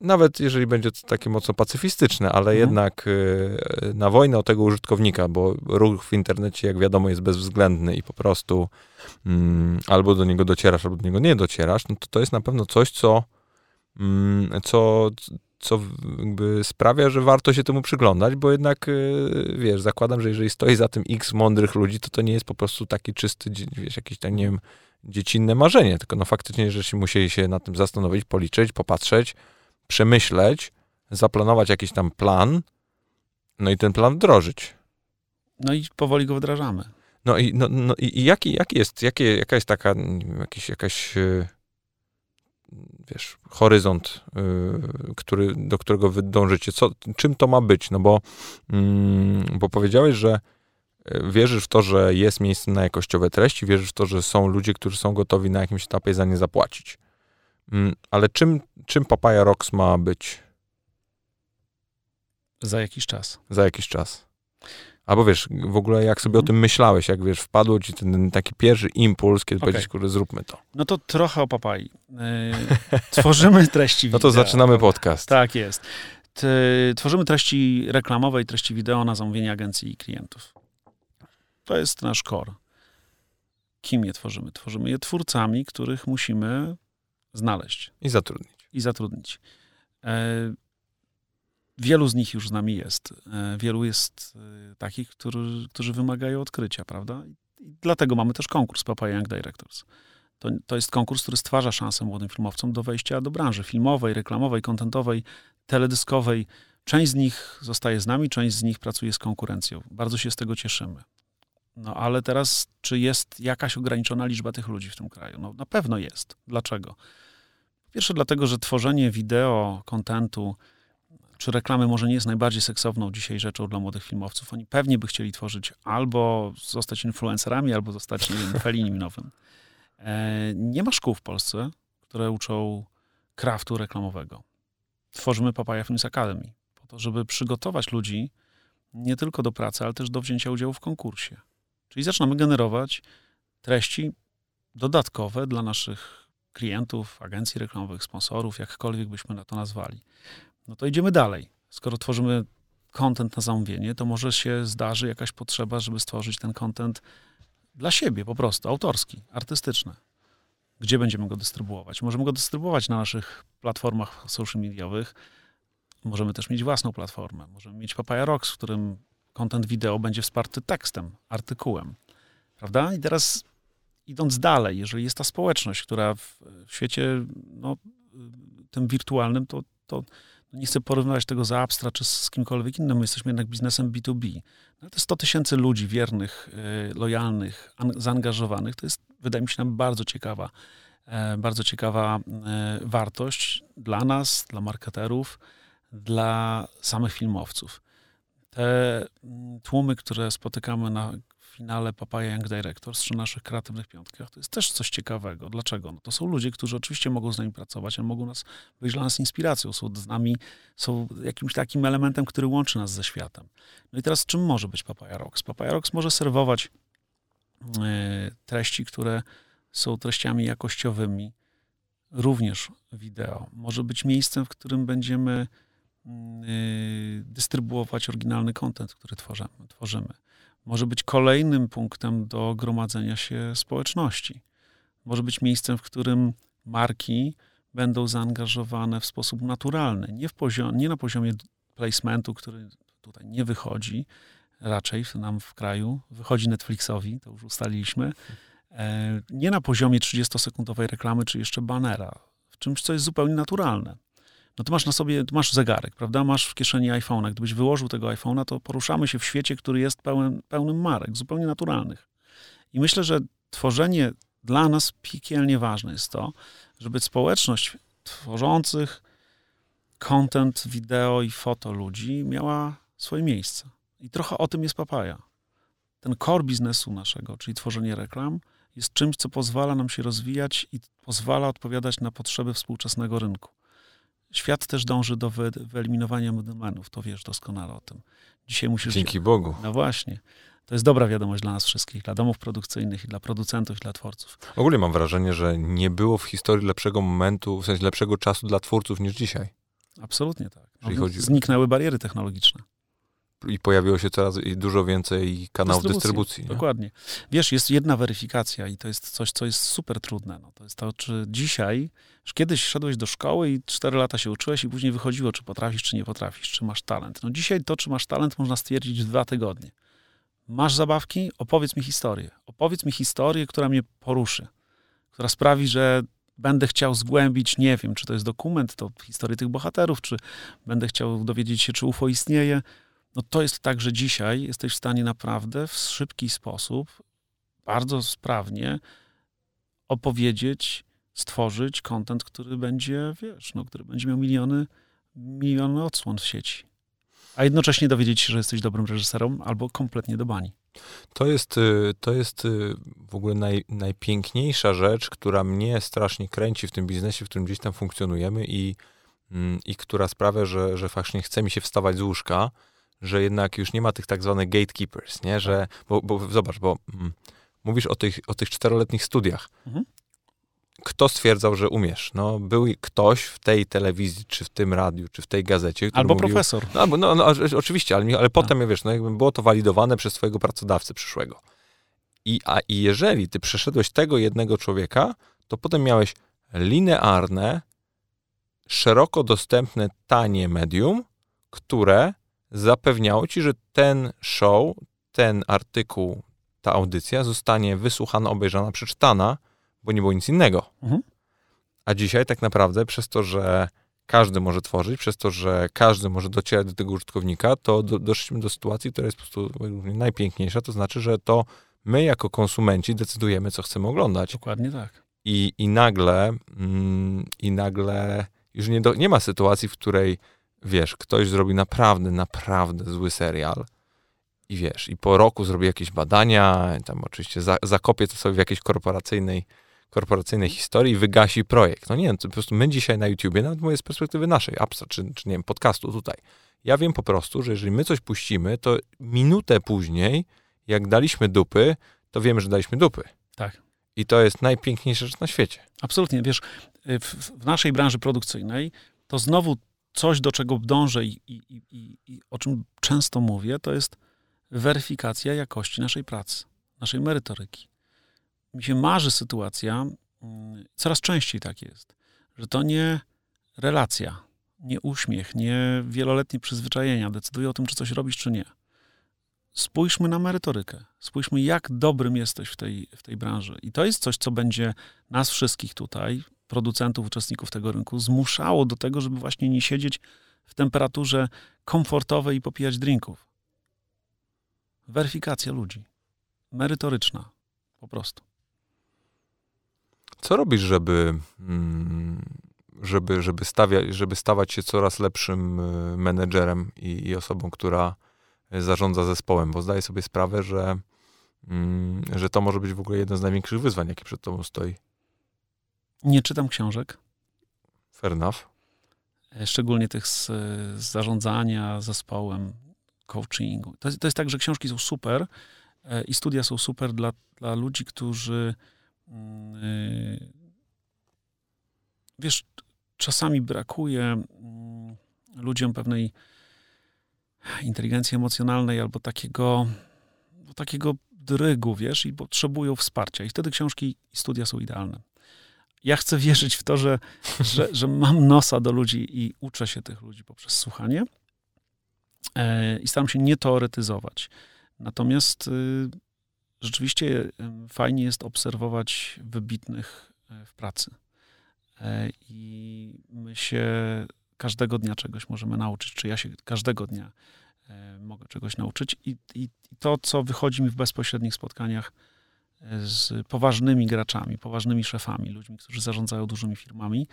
nawet jeżeli będzie to takie mocno pacyfistyczne, ale mhm. jednak y, na wojnę o tego użytkownika, bo ruch w internecie, jak wiadomo, jest bezwzględny i po prostu mm, albo do niego docierasz, albo do niego nie docierasz, no to to jest na pewno coś, co, mm, co, co jakby sprawia, że warto się temu przyglądać, bo jednak, y, wiesz, zakładam, że jeżeli stoi za tym x mądrych ludzi, to to nie jest po prostu taki czysty, wiesz, jakieś tam, nie wiem, dziecinne marzenie, tylko no faktycznie, że się musieli się nad tym zastanowić, policzyć, popatrzeć, przemyśleć, zaplanować jakiś tam plan, no i ten plan wdrożyć. No i powoli go wdrażamy. No i, no, no i jaki, jaki jest, jakie, jaka jest taka, jakiś, jakaś y, wiesz, horyzont, yy, który, do którego wy dążycie. Co, czym to ma być? No bo, mm, bo powiedziałeś, że y, wierzysz w to, że jest miejsce na jakościowe treści, wierzysz w to, że są ludzie, którzy są gotowi na jakimś etapie za nie zapłacić. Mm, ale czym, czym Papaya Rocks ma być? Za jakiś czas. Za jakiś czas. Albo wiesz, w ogóle jak sobie o tym myślałeś, jak wiesz, wpadło ci ten taki pierwszy impuls, kiedy okay. powiedziałeś, kurde, zróbmy to. No to trochę o papai. Yy, tworzymy treści wideo. No to zaczynamy podcast. Tak jest. T tworzymy treści reklamowe i treści wideo na zamówienie agencji i klientów. To jest nasz core. Kim je tworzymy? Tworzymy je twórcami, których musimy znaleźć. I zatrudnić. I zatrudnić. E, wielu z nich już z nami jest. E, wielu jest e, takich, którzy, którzy wymagają odkrycia, prawda? I dlatego mamy też konkurs Papa Young Directors. To, to jest konkurs, który stwarza szansę młodym filmowcom do wejścia do branży filmowej, reklamowej, kontentowej, teledyskowej. Część z nich zostaje z nami, część z nich pracuje z konkurencją. Bardzo się z tego cieszymy. No ale teraz, czy jest jakaś ograniczona liczba tych ludzi w tym kraju? No na pewno jest. Dlaczego? Pierwsze dlatego, że tworzenie wideo, kontentu, czy reklamy może nie jest najbardziej seksowną dzisiaj rzeczą dla młodych filmowców. Oni pewnie by chcieli tworzyć albo zostać influencerami, albo zostać, Felinim nowym. E, nie ma szkół w Polsce, które uczą kraftu reklamowego. Tworzymy Papaya Films Academy po to, żeby przygotować ludzi nie tylko do pracy, ale też do wzięcia udziału w konkursie. Czyli zaczynamy generować treści dodatkowe dla naszych klientów, agencji reklamowych, sponsorów, jakkolwiek byśmy na to nazwali. No to idziemy dalej. Skoro tworzymy content na zamówienie, to może się zdarzy jakaś potrzeba, żeby stworzyć ten content dla siebie po prostu, autorski, artystyczny. Gdzie będziemy go dystrybuować? Możemy go dystrybuować na naszych platformach social mediowych. Możemy też mieć własną platformę. Możemy mieć Papaya Rocks, w którym content wideo będzie wsparty tekstem, artykułem. Prawda? I teraz idąc dalej, jeżeli jest ta społeczność, która w, w świecie no, tym wirtualnym, to, to nie chcę porównywać tego z Abstra czy z kimkolwiek innym, my jesteśmy jednak biznesem B2B. No, te 100 tysięcy ludzi wiernych, y, lojalnych, zaangażowanych, to jest, wydaje mi się, nam bardzo ciekawa, e, bardzo ciekawa e, wartość dla nas, dla marketerów, dla samych filmowców. Te mm, tłumy, które spotykamy na finale Papaya Young Directors, czy naszych kreatywnych piątkach, to jest też coś ciekawego. Dlaczego? No to są ludzie, którzy oczywiście mogą z nami pracować, ale mogą nas, być dla nas inspiracją, są z nami, są jakimś takim elementem, który łączy nas ze światem. No i teraz czym może być Papaya Rocks? Papaya Rocks może serwować y, treści, które są treściami jakościowymi, również wideo. Może być miejscem, w którym będziemy y, dystrybuować oryginalny kontent, który tworzymy. Może być kolejnym punktem do gromadzenia się społeczności. Może być miejscem, w którym marki będą zaangażowane w sposób naturalny, nie, w poziom, nie na poziomie placementu, który tutaj nie wychodzi, raczej nam w kraju, wychodzi Netflixowi, to już ustaliliśmy, e, nie na poziomie 30-sekundowej reklamy czy jeszcze banera, w czymś, co jest zupełnie naturalne no to masz na sobie, masz zegarek, prawda? Masz w kieszeni iPhone'a. Gdybyś wyłożył tego iPhone'a, to poruszamy się w świecie, który jest pełen, pełnym marek, zupełnie naturalnych. I myślę, że tworzenie dla nas piekielnie ważne jest to, żeby społeczność tworzących content, wideo i foto ludzi miała swoje miejsce. I trochę o tym jest papaja. Ten core biznesu naszego, czyli tworzenie reklam, jest czymś, co pozwala nam się rozwijać i pozwala odpowiadać na potrzeby współczesnego rynku. Świat też dąży do wy, wyeliminowania middlemanów, to wiesz doskonale o tym. Dzisiaj musisz... Dzięki Bogu. No właśnie. To jest dobra wiadomość dla nas wszystkich, dla domów produkcyjnych, i dla producentów, i dla twórców. Ogólnie mam wrażenie, że nie było w historii lepszego momentu, w sensie lepszego czasu dla twórców niż dzisiaj. Absolutnie tak. No, chodzi... Zniknęły bariery technologiczne i pojawiło się coraz dużo więcej kanałów dystrybucji. dystrybucji dokładnie. Wiesz, jest jedna weryfikacja i to jest coś, co jest super trudne. No, to jest to, czy dzisiaj, już kiedyś szedłeś do szkoły i cztery lata się uczyłeś i później wychodziło, czy potrafisz, czy nie potrafisz, czy masz talent. No dzisiaj to, czy masz talent, można stwierdzić w dwa tygodnie. Masz zabawki? Opowiedz mi historię. Opowiedz mi historię, która mnie poruszy, która sprawi, że będę chciał zgłębić, nie wiem, czy to jest dokument, to historię tych bohaterów, czy będę chciał dowiedzieć się, czy UFO istnieje, no to jest tak, że dzisiaj jesteś w stanie naprawdę w szybki sposób, bardzo sprawnie opowiedzieć, stworzyć kontent, który będzie, wiesz, no, który będzie miał miliony, miliony odsłon w sieci. A jednocześnie dowiedzieć się, że jesteś dobrym reżyserem albo kompletnie do bani. To jest, y, to jest y, w ogóle naj, najpiękniejsza rzecz, która mnie strasznie kręci w tym biznesie, w którym gdzieś tam funkcjonujemy i, mm, i która sprawia, że, że faktycznie chce mi się wstawać z łóżka, że jednak już nie ma tych tak zwanych gatekeepers, nie? Że, bo, bo zobacz, bo mm, mówisz o tych, o tych czteroletnich studiach. Mhm. Kto stwierdzał, że umiesz? No, był ktoś w tej telewizji, czy w tym radiu, czy w tej gazecie, który Albo mówił, profesor. No, no, no, oczywiście, ale, ale potem, ja wiesz, no, jakby było to walidowane przez twojego pracodawcę przyszłego. I, a, I jeżeli ty przeszedłeś tego jednego człowieka, to potem miałeś linearne, szeroko dostępne, tanie medium, które zapewniało ci, że ten show, ten artykuł, ta audycja zostanie wysłuchana, obejrzana, przeczytana, bo nie było nic innego. Mhm. A dzisiaj tak naprawdę przez to, że każdy może tworzyć, przez to, że każdy może docierać do tego użytkownika, to do, doszliśmy do sytuacji, która jest po prostu najpiękniejsza, to znaczy, że to my jako konsumenci decydujemy, co chcemy oglądać. Dokładnie tak. I, i nagle, mm, i nagle już nie, do, nie ma sytuacji, w której, wiesz, ktoś zrobi naprawdę, naprawdę zły serial i wiesz, i po roku zrobi jakieś badania, tam oczywiście za, zakopie to sobie w jakiejś korporacyjnej, korporacyjnej historii i wygasi projekt. No nie wiem, to po prostu my dzisiaj na YouTubie, nawet mówię z perspektywy naszej, apsa, czy, czy nie wiem, podcastu tutaj, ja wiem po prostu, że jeżeli my coś puścimy, to minutę później, jak daliśmy dupy, to wiemy, że daliśmy dupy. Tak. I to jest najpiękniejsza rzecz na świecie. Absolutnie. Wiesz, w, w naszej branży produkcyjnej to znowu coś, do czego dążę i, i, i, i, o czym często mówię, to jest weryfikacja jakości naszej pracy, naszej merytoryki. Mi się marzy sytuacja, mm, coraz częściej tak jest, że to nie relacja, nie uśmiech, nie wieloletnie przyzwyczajenia decyduje o tym, czy coś robisz, czy nie spójrzmy na merytorykę. Spójrzmy, jak dobrym jesteś w tej, w tej branży. I to jest coś, co będzie nas wszystkich tutaj, producentów, uczestników tego rynku, zmuszało do tego, żeby właśnie nie siedzieć w temperaturze komfortowej i popijać drinków. Weryfikacja ludzi. Merytoryczna. Po prostu. Co robisz, żeby, mm, żeby, żeby, żeby stawać się coraz lepszym y, menedżerem i, i osobą, która zarządza zespołem, bo zdaję sobie sprawę, że, mm, że to może być w ogóle jedno z największych wyzwań, jakie przed tobą stoi. Nie czytam książek. Fair enough. E, szczególnie tych z, z zarządzania zespołem, coachingu. To, to jest tak, że książki są super e, i studia są super dla, dla ludzi, którzy yy, wiesz, czasami brakuje mm, ludziom pewnej inteligencji emocjonalnej albo takiego, takiego drygu, wiesz, i potrzebują wsparcia. I wtedy książki i studia są idealne. Ja chcę wierzyć w to, że, że, że mam nosa do ludzi i uczę się tych ludzi poprzez słuchanie e, i staram się nie teoretyzować. Natomiast y, rzeczywiście fajnie jest obserwować wybitnych e, w pracy. E, I my się każdego dnia czegoś możemy nauczyć, czy ja się każdego dnia mogę czegoś nauczyć. I, i, I, to, co wychodzi mi w bezpośrednich spotkaniach z poważnymi graczami, poważnymi szefami, ludźmi, którzy zarządzają dużymi firmami,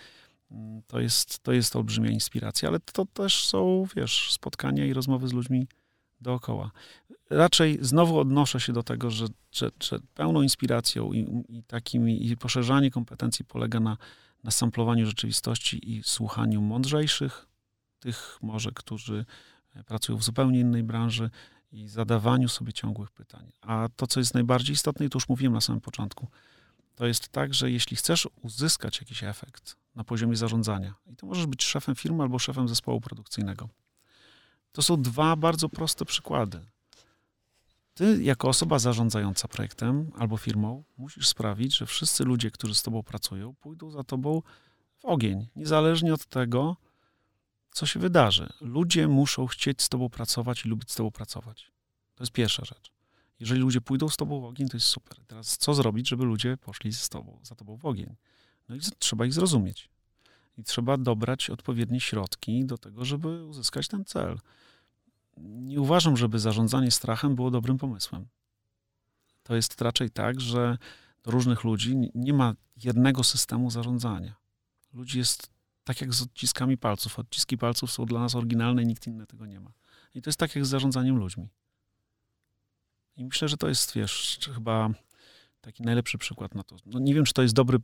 mm, to jest, to jest olbrzymia inspiracja, ale to też są, wiesz, spotkania i rozmowy z ludźmi dookoła. Raczej znowu odnoszę się do tego, że, że, że pełną inspiracją i, i i poszerzanie kompetencji polega na na samplowaniu rzeczywistości i słuchaniu mądrzejszych, tych może, którzy e, pracują w zupełnie innej branży i zadawaniu sobie ciągłych pytań. A to, co jest najbardziej istotne, i to już mówiłem na samym początku, to jest tak, że jeśli chcesz uzyskać jakiś efekt na poziomie zarządzania, i to możesz być szefem firmy albo szefem zespołu produkcyjnego, to są dwa bardzo proste przykłady. Ty, jako osoba zarządzająca projektem albo firmą, musisz sprawić, że wszyscy ludzie, którzy z tobą pracują, pójdą za tobą w ogień, niezależnie od tego, co się wydarzy. Ludzie muszą chcieć z tobą pracować i lubić z tobą pracować. To jest pierwsza rzecz. Jeżeli ludzie pójdą z tobą w ogień, to jest super. Teraz co zrobić, żeby ludzie poszli z tobą, za tobą w ogień? No i trzeba ich zrozumieć. I trzeba dobrać odpowiednie środki do tego, żeby uzyskać ten cel nie uważam, żeby zarządzanie strachem było dobrym pomysłem. To jest raczej tak, że do różnych ludzi nie ma jednego systemu zarządzania. Ludzi jest tak jak z odciskami palców. Odciski palców są dla nas oryginalne nikt inny tego nie ma. I to jest tak jak z zarządzaniem ludźmi. I myślę, że to jest, wiesz, chyba taki najlepszy przykład na to. No nie wiem, czy to jest dobry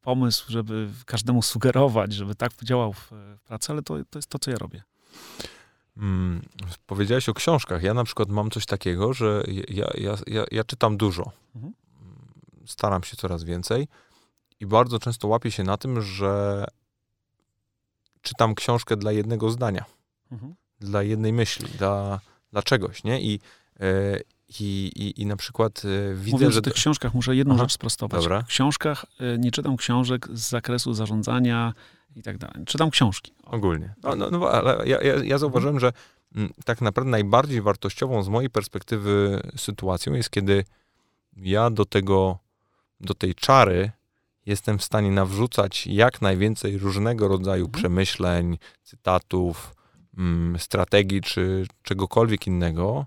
pomysł, żeby każdemu sugerować, żeby tak działał w, w pracy, ale to, to jest to, co ja robię. Mm, powiedziałeś o książkach. Ja na przykład mam coś takiego, że ja, ja, ja, ja czytam dużo. Mhm. Staram się coraz więcej i bardzo często łapię się na tym, że czytam książkę dla jednego zdania, mhm. dla jednej myśli, dla, dla czegoś, nie? I, e, i, i, I na przykład e, widzę, Mówiąc że... o tych książkach muszę jedną Aha, rzecz sprostować. Dobra. W książkach e, nie czytam książek z zakresu zarządzania i tak dalej. Czytam książki. Ogólnie. No, no, no ale ja, ja, ja zauważyłem, mhm. że m, tak naprawdę najbardziej wartościową z mojej perspektywy sytuacją jest, kiedy ja do tego, do tej czary jestem w stanie nawrzucać jak najwięcej różnego rodzaju mhm. przemyśleń, cytatów, mm, strategii czy czegokolwiek innego.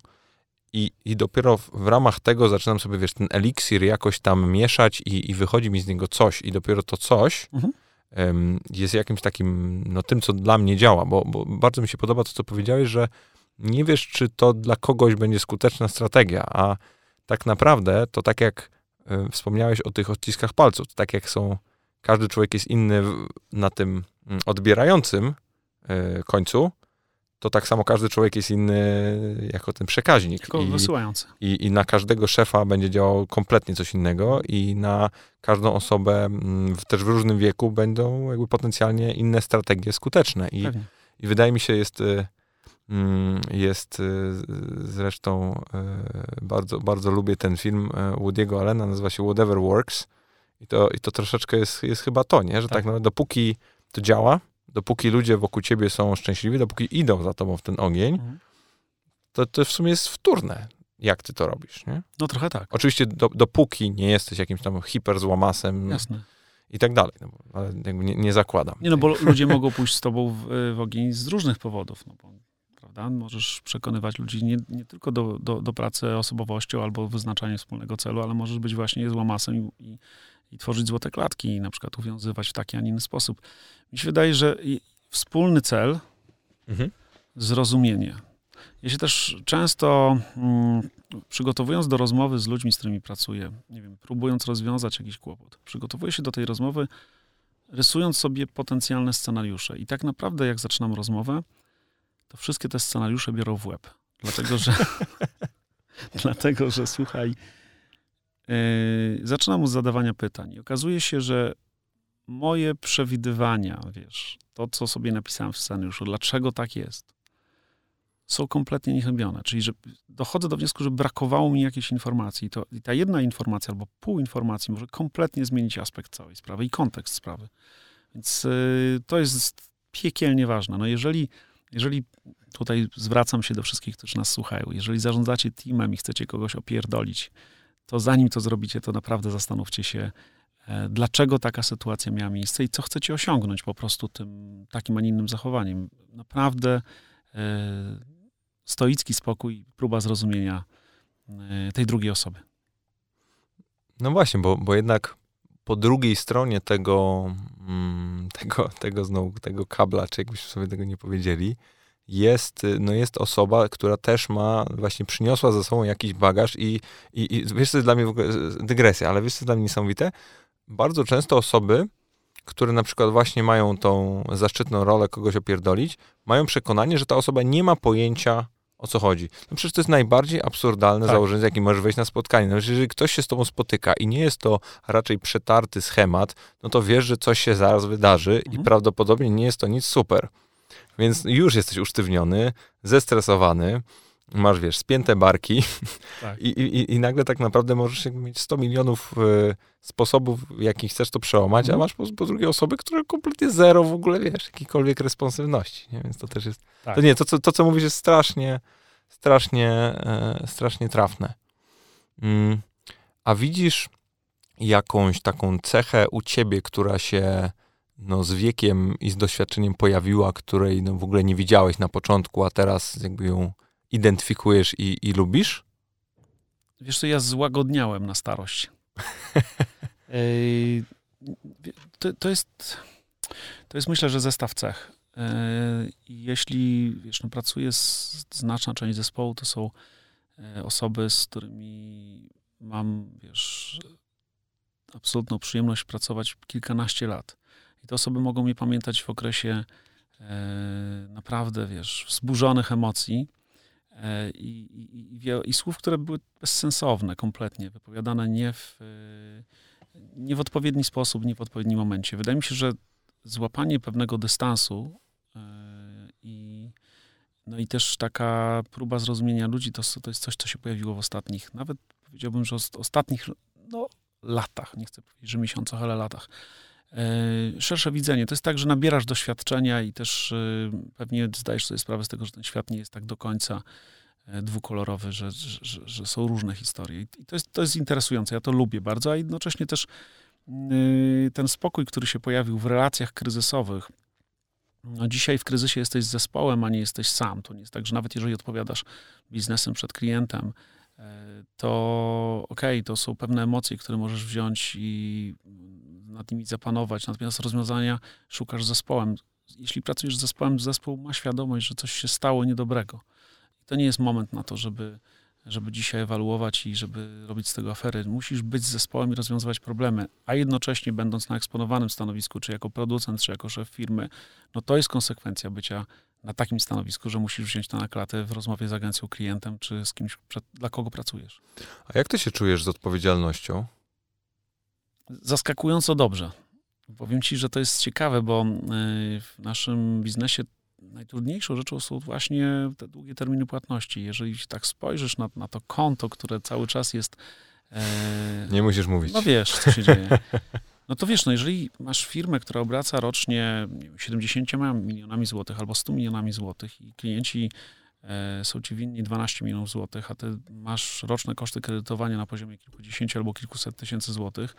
I, I dopiero w, w, ramach tego zaczynam sobie, wiesz, ten eliksir jakoś tam mieszać i, i wychodzi mi z niego coś. I dopiero to coś mhm. um, jest jakimś takim, no tym, co dla mnie działa. Bo, bo bardzo mi się podoba to, co powiedziałeś, że nie wiesz, czy to dla kogoś będzie skuteczna strategia, a tak naprawdę to tak jak wspomniałeś o tych odciskach palców. Tak jak są, każdy człowiek jest inny na tym mm, odbierającym e, końcu, to tak samo każdy człowiek jest inny jako ten przekaźnik. Jako I, wysyłający. I, I na każdego szefa będzie działał kompletnie coś innego i na każdą osobę mm, też w różnym wieku będą jakby potencjalnie inne strategie skuteczne. I, i wydaje mi się, jest e, jest y, zresztą y, bardzo, bardzo lubię ten film y, Woody'ego Allena, nazywa się Whatever Works. I to, i to troszeczkę jest, jest chyba to, nie? Że tak, tak no, dopóki to działa, dopóki ludzie wokół ciebie są szczęśliwi, dopóki idą za tobą w ten ogień, mhm. to, to w sumie jest wtórne, jak ty to robisz, nie? No trochę tak. Oczywiście do, dopóki nie jesteś jakimś tam hiperzłamasem Jasne. i tak dalej, no, ale nie, nie zakładam. Nie no, bo ludzie mogą pójść z tobą w, w ogień z różnych powodów, no bo prawda? Możesz przekonywać ludzi nie, nie tylko do, do, do pracy osobowością albo wyznaczania wspólnego celu, ale możesz być właśnie złamasem i, i, tworzyć złote klatki i na przykład uwiązywać w taki, a nie inny sposób. Mi się wydaje, że wspólny cel, mhm. zrozumienie. Ja się też często mm, przygotowując do rozmowy z ludźmi, z którymi pracuję, nie wiem, próbując rozwiązać jakiś kłopot, przygotowuję się do tej rozmowy, rysując sobie potencjalne scenariusze. I tak naprawdę, jak zaczynam rozmowę, to wszystkie te scenariusze biorą w łeb. Dlatego, że, dlatego, że słuchaj, yy, zaczynam od zadawania pytań. I okazuje się, że moje przewidywania, wiesz, to, co sobie napisałem w scenariuszu, dlaczego tak jest, są kompletnie niechybione. Czyli, że dochodzę do wniosku, że brakowało mi jakiejś informacji. I, to, I ta jedna informacja albo pół informacji może kompletnie zmienić aspekt całej sprawy i kontekst sprawy. Więc yy, to jest piekielnie ważne. No jeżeli jeżeli tutaj zwracam się do wszystkich, którzy nas słuchają, jeżeli zarządzacie teamem i chcecie kogoś opierdolić, to zanim to zrobicie, to naprawdę zastanówcie się, e, dlaczego taka sytuacja miała miejsce i co chcecie osiągnąć po prostu tym takim, a nie innym zachowaniem. Naprawdę e, stoicki spokój, próba zrozumienia e, tej drugiej osoby. No właśnie, bo, bo jednak po drugiej stronie tego, mm, tego, tego, znowu, tego kabla, czy jakbyśmy sobie tego nie powiedzieli, jest, no jest osoba, która też ma, właśnie przyniosła ze sobą jakiś bagaż i, i, i wiesz, co jest dla mnie w ogóle dygresja, ale wiesz, co jest dla mnie niesamowite? Bardzo często osoby, które na przykład właśnie mają tą zaszczytną rolę kogoś opierdolić, mają przekonanie, że ta osoba nie ma pojęcia, o co chodzi. No przecież to jest najbardziej absurdalne tak. założenie, z jakim możesz wejść na spotkanie. No, jeżeli ktoś się z tobą spotyka i nie jest to raczej przetarty schemat, no to wiesz, że coś się zaraz wydarzy mhm. i prawdopodobnie nie jest to nic super. Więc już jesteś usztywniony, zestresowany, masz, wiesz, spięte barki tak. I, i, i nagle tak naprawdę możesz mieć 100 milionów y, sposobów, w jakich chcesz to przełamać, mhm. a masz po, po drugiej osoby, które kompletnie zero w ogóle, wiesz, jakiejkolwiek responsywności, nie? Więc to też jest... Tak. To nie, to co, to co mówisz jest strasznie, strasznie, e, strasznie trafne. Mm. A widzisz jakąś taką cechę u ciebie, która się no, z wiekiem i z doświadczeniem pojawiła, której no, w ogóle nie widziałeś na początku, a teraz jakby ją identyfikujesz i, i lubisz? Wiesz co, ja złagodniałem na starość. to, to, jest, to jest myślę, że zestaw cech. Jeśli wiesz, no, pracuję z znaczna część zespołu, to są e, osoby, z którymi mam, wiesz, absolutną przyjemność pracować kilkanaście lat. I te osoby mogą mnie pamiętać w okresie naprawdę, wiesz, wzburzonych emocji i, i, i, i, słów, które były bezsensowne kompletnie, wypowiadane nie w, nie w odpowiedni sposób, nie w odpowiednim momencie. Wydaje mi się, że złapanie pewnego dystansu i no i też taka próba zrozumienia ludzi, to, to jest coś, co się pojawiło w ostatnich, nawet powiedziałbym, że ostatnich no, latach, nie chcę powiedzieć, że miesiącach, ale latach. E, szersze widzenie. To jest tak, że nabierasz doświadczenia i też e, pewnie zdajesz sobie sprawę z tego, że ten świat nie jest tak do końca e, dwukolorowy, że, że, że są różne historie. I to jest, to jest interesujące. Ja to lubię bardzo, a jednocześnie też ten spokój, który się pojawił w relacjach kryzysowych, no dzisiaj w kryzysie jesteś z zespołem, a nie jesteś sam. To nie jest tak, że nawet jeżeli odpowiadasz biznesem przed klientem, to okej, okay, to są pewne emocje, które możesz wziąć i nad nimi zapanować, natomiast rozwiązania szukasz zespołem. Jeśli pracujesz z zespołem, zespół ma świadomość, że coś się stało niedobrego. I to nie jest moment na to, żeby żeby dzisiaj ewaluować i żeby robić z tego afery. Musisz być z zespołem i rozwiązywać problemy, a jednocześnie będąc na eksponowanym stanowisku, czy jako producent, czy jako szef firmy, no to jest konsekwencja bycia na takim stanowisku, że musisz wziąć to na klatę w rozmowie z agencją, klientem, czy z kimś, dla kogo pracujesz. A jak ty się czujesz z odpowiedzialnością? Zaskakująco dobrze. Powiem ci, że to jest ciekawe, bo y, w naszym biznesie najtrudniejszą rzeczą są właśnie te długie terminy płatności. Jeżeli tak spojrzysz na, na to konto, które cały czas jest. E, nie musisz mówić. No wiesz, co się dzieje. No to wiesz, no jeżeli masz firmę, która obraca rocznie wiem, 70 milionami złotych albo 100 milionami złotych i klienci e, są ci winni 12 milionów złotych, a ty masz roczne koszty kredytowania na poziomie kilkudziesięciu albo kilkuset tysięcy złotych,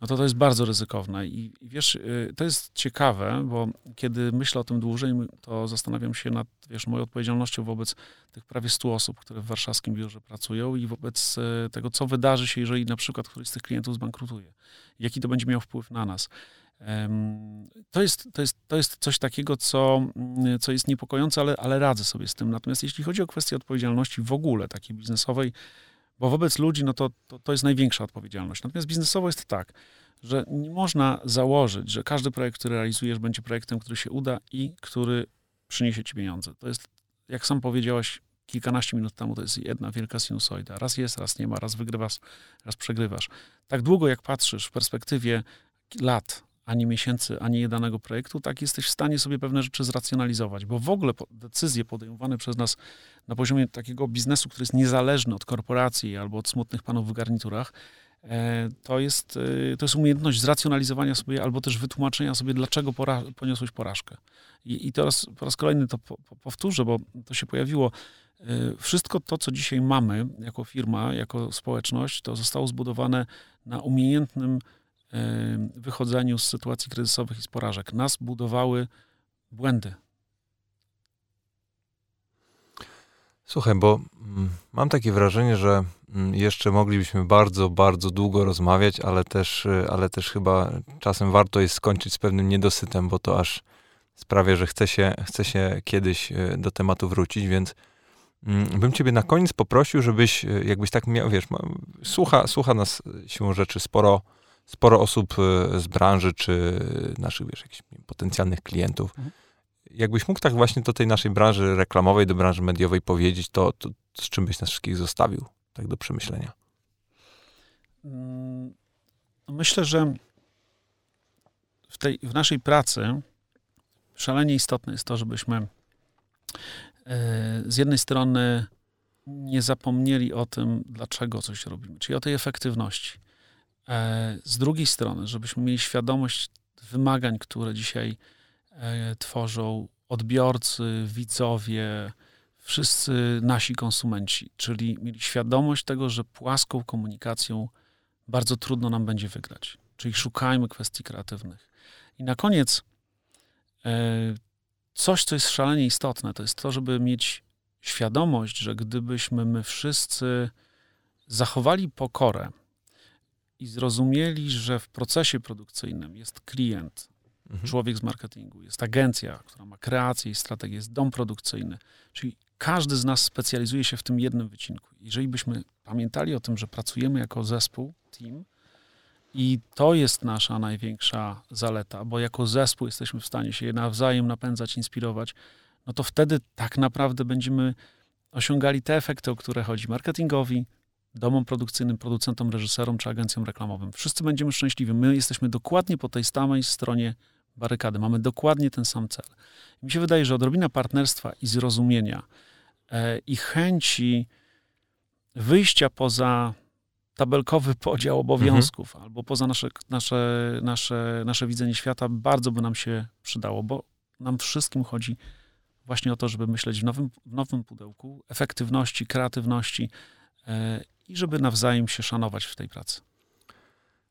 no to to jest bardzo ryzykowne. I, wiesz, y, to jest ciekawe, bo kiedy myślę o tym dłużej, to zastanawiam się nad, wiesz, moją odpowiedzialnością wobec tych prawie 100 osób, które w warszawskim biurze pracują i wobec y, tego, co wydarzy się, jeżeli na przykład któryś z tych klientów zbankrutuje. Jaki to będzie miał wpływ na nas. To jest, to jest, to jest coś takiego, co, mm, co jest niepokojące, ale, ale radzę sobie z tym. Natomiast jeśli chodzi o kwestię odpowiedzialności w ogóle, takiej biznesowej, bo wobec ludzi, no to, to, to jest największa odpowiedzialność. Natomiast biznesowo jest tak, że nie można założyć, że każdy projekt, który realizujesz, będzie projektem, który się uda i który przyniesie ci pieniądze. To jest, jak sam powiedziałaś kilkanaście minut temu, to jest jedna wielka sinusoida. Raz jest, raz nie ma, raz wygrywasz, raz przegrywasz. Tak długo jak patrzysz w perspektywie lat, ani miesięcy, ani danego projektu, tak jesteś w stanie sobie pewne rzeczy zracjonalizować, bo w ogóle decyzje podejmowane przez nas na poziomie takiego biznesu, który jest niezależny od korporacji albo od smutnych panów w garniturach, e, to jest, e, to jest umiejętność zracjonalizowania sobie albo też wytłumaczenia sobie, dlaczego pora poniosłeś porażkę. I, i teraz po raz kolejny to po, po, powtórzę, bo to się pojawiło. E, wszystko to, co dzisiaj mamy jako firma, jako społeczność, to zostało zbudowane na umiejętnym wychodzeniu z sytuacji kryzysowych i z porażek. Nas budowały błędy. Słuchaj, bo mm, mam takie wrażenie, że mm, jeszcze moglibyśmy bardzo, bardzo długo rozmawiać, ale też, y, ale też chyba czasem warto jest skończyć z pewnym niedosytem, bo to aż sprawia, że chce się, chce się kiedyś y, do tematu wrócić, więc mm, bym ciebie na koniec poprosił, żebyś y, jakbyś tak miał, wiesz, słucha, słucha nas siłą rzeczy sporo sporo osób e, z branży, czy naszych, wiesz, jakichś potencjalnych klientów. Mhm. Jakbyś mógł tak właśnie do tej naszej branży reklamowej, do branży mediowej powiedzieć, to, to z czym byś nas wszystkich zostawił, tak do przemyślenia? Mm, myślę, że w, tej, w naszej pracy szalenie istotne jest to, żebyśmy e, z jednej strony nie zapomnieli o tym, dlaczego coś robimy, czyli o tej efektywności. E, z drugiej strony, żebyśmy mieli świadomość wymagań, które dzisiaj e, tworzą odbiorcy, widzowie, wszyscy nasi konsumenci, czyli mieli świadomość tego, że płaską komunikacją bardzo trudno nam będzie wygrać. Czyli szukajmy kwestii kreatywnych. I na koniec e, coś, co jest szalenie istotne, to jest to, żeby mieć świadomość, że gdybyśmy my wszyscy zachowali pokorę i zrozumieli, że w procesie produkcyjnym jest klient, mhm. człowiek z marketingu, jest agencja, która ma kreację i strategię, jest dom produkcyjny, czyli każdy z nas specjalizuje się w tym jednym wycinku. Jeżeli byśmy pamiętali o tym, że pracujemy jako zespół, team, I to jest nasza największa zaleta, bo jako zespół jesteśmy w stanie się nawzajem napędzać, inspirować, no to wtedy tak naprawdę będziemy osiągali te efekty, o które chodzi marketingowi, domom produkcyjnym, producentom, reżyserom czy agencjom reklamowym. Wszyscy będziemy szczęśliwi. My jesteśmy dokładnie po tej samej stronie barykady. Mamy dokładnie ten sam cel. I mi się wydaje, że odrobina partnerstwa i zrozumienia e, i chęci wyjścia poza tabelkowy podział obowiązków mhm. albo poza nasze, nasze, nasze, nasze widzenie świata bardzo by nam się przydało, bo nam wszystkim chodzi właśnie o to, żeby myśleć w nowym, w nowym pudełku, efektywności, kreatywności i żeby nawzajem się szanować w tej pracy.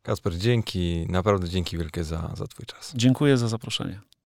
Kasper, dzięki, naprawdę dzięki wielkie za, za Twój czas. Dziękuję za zaproszenie.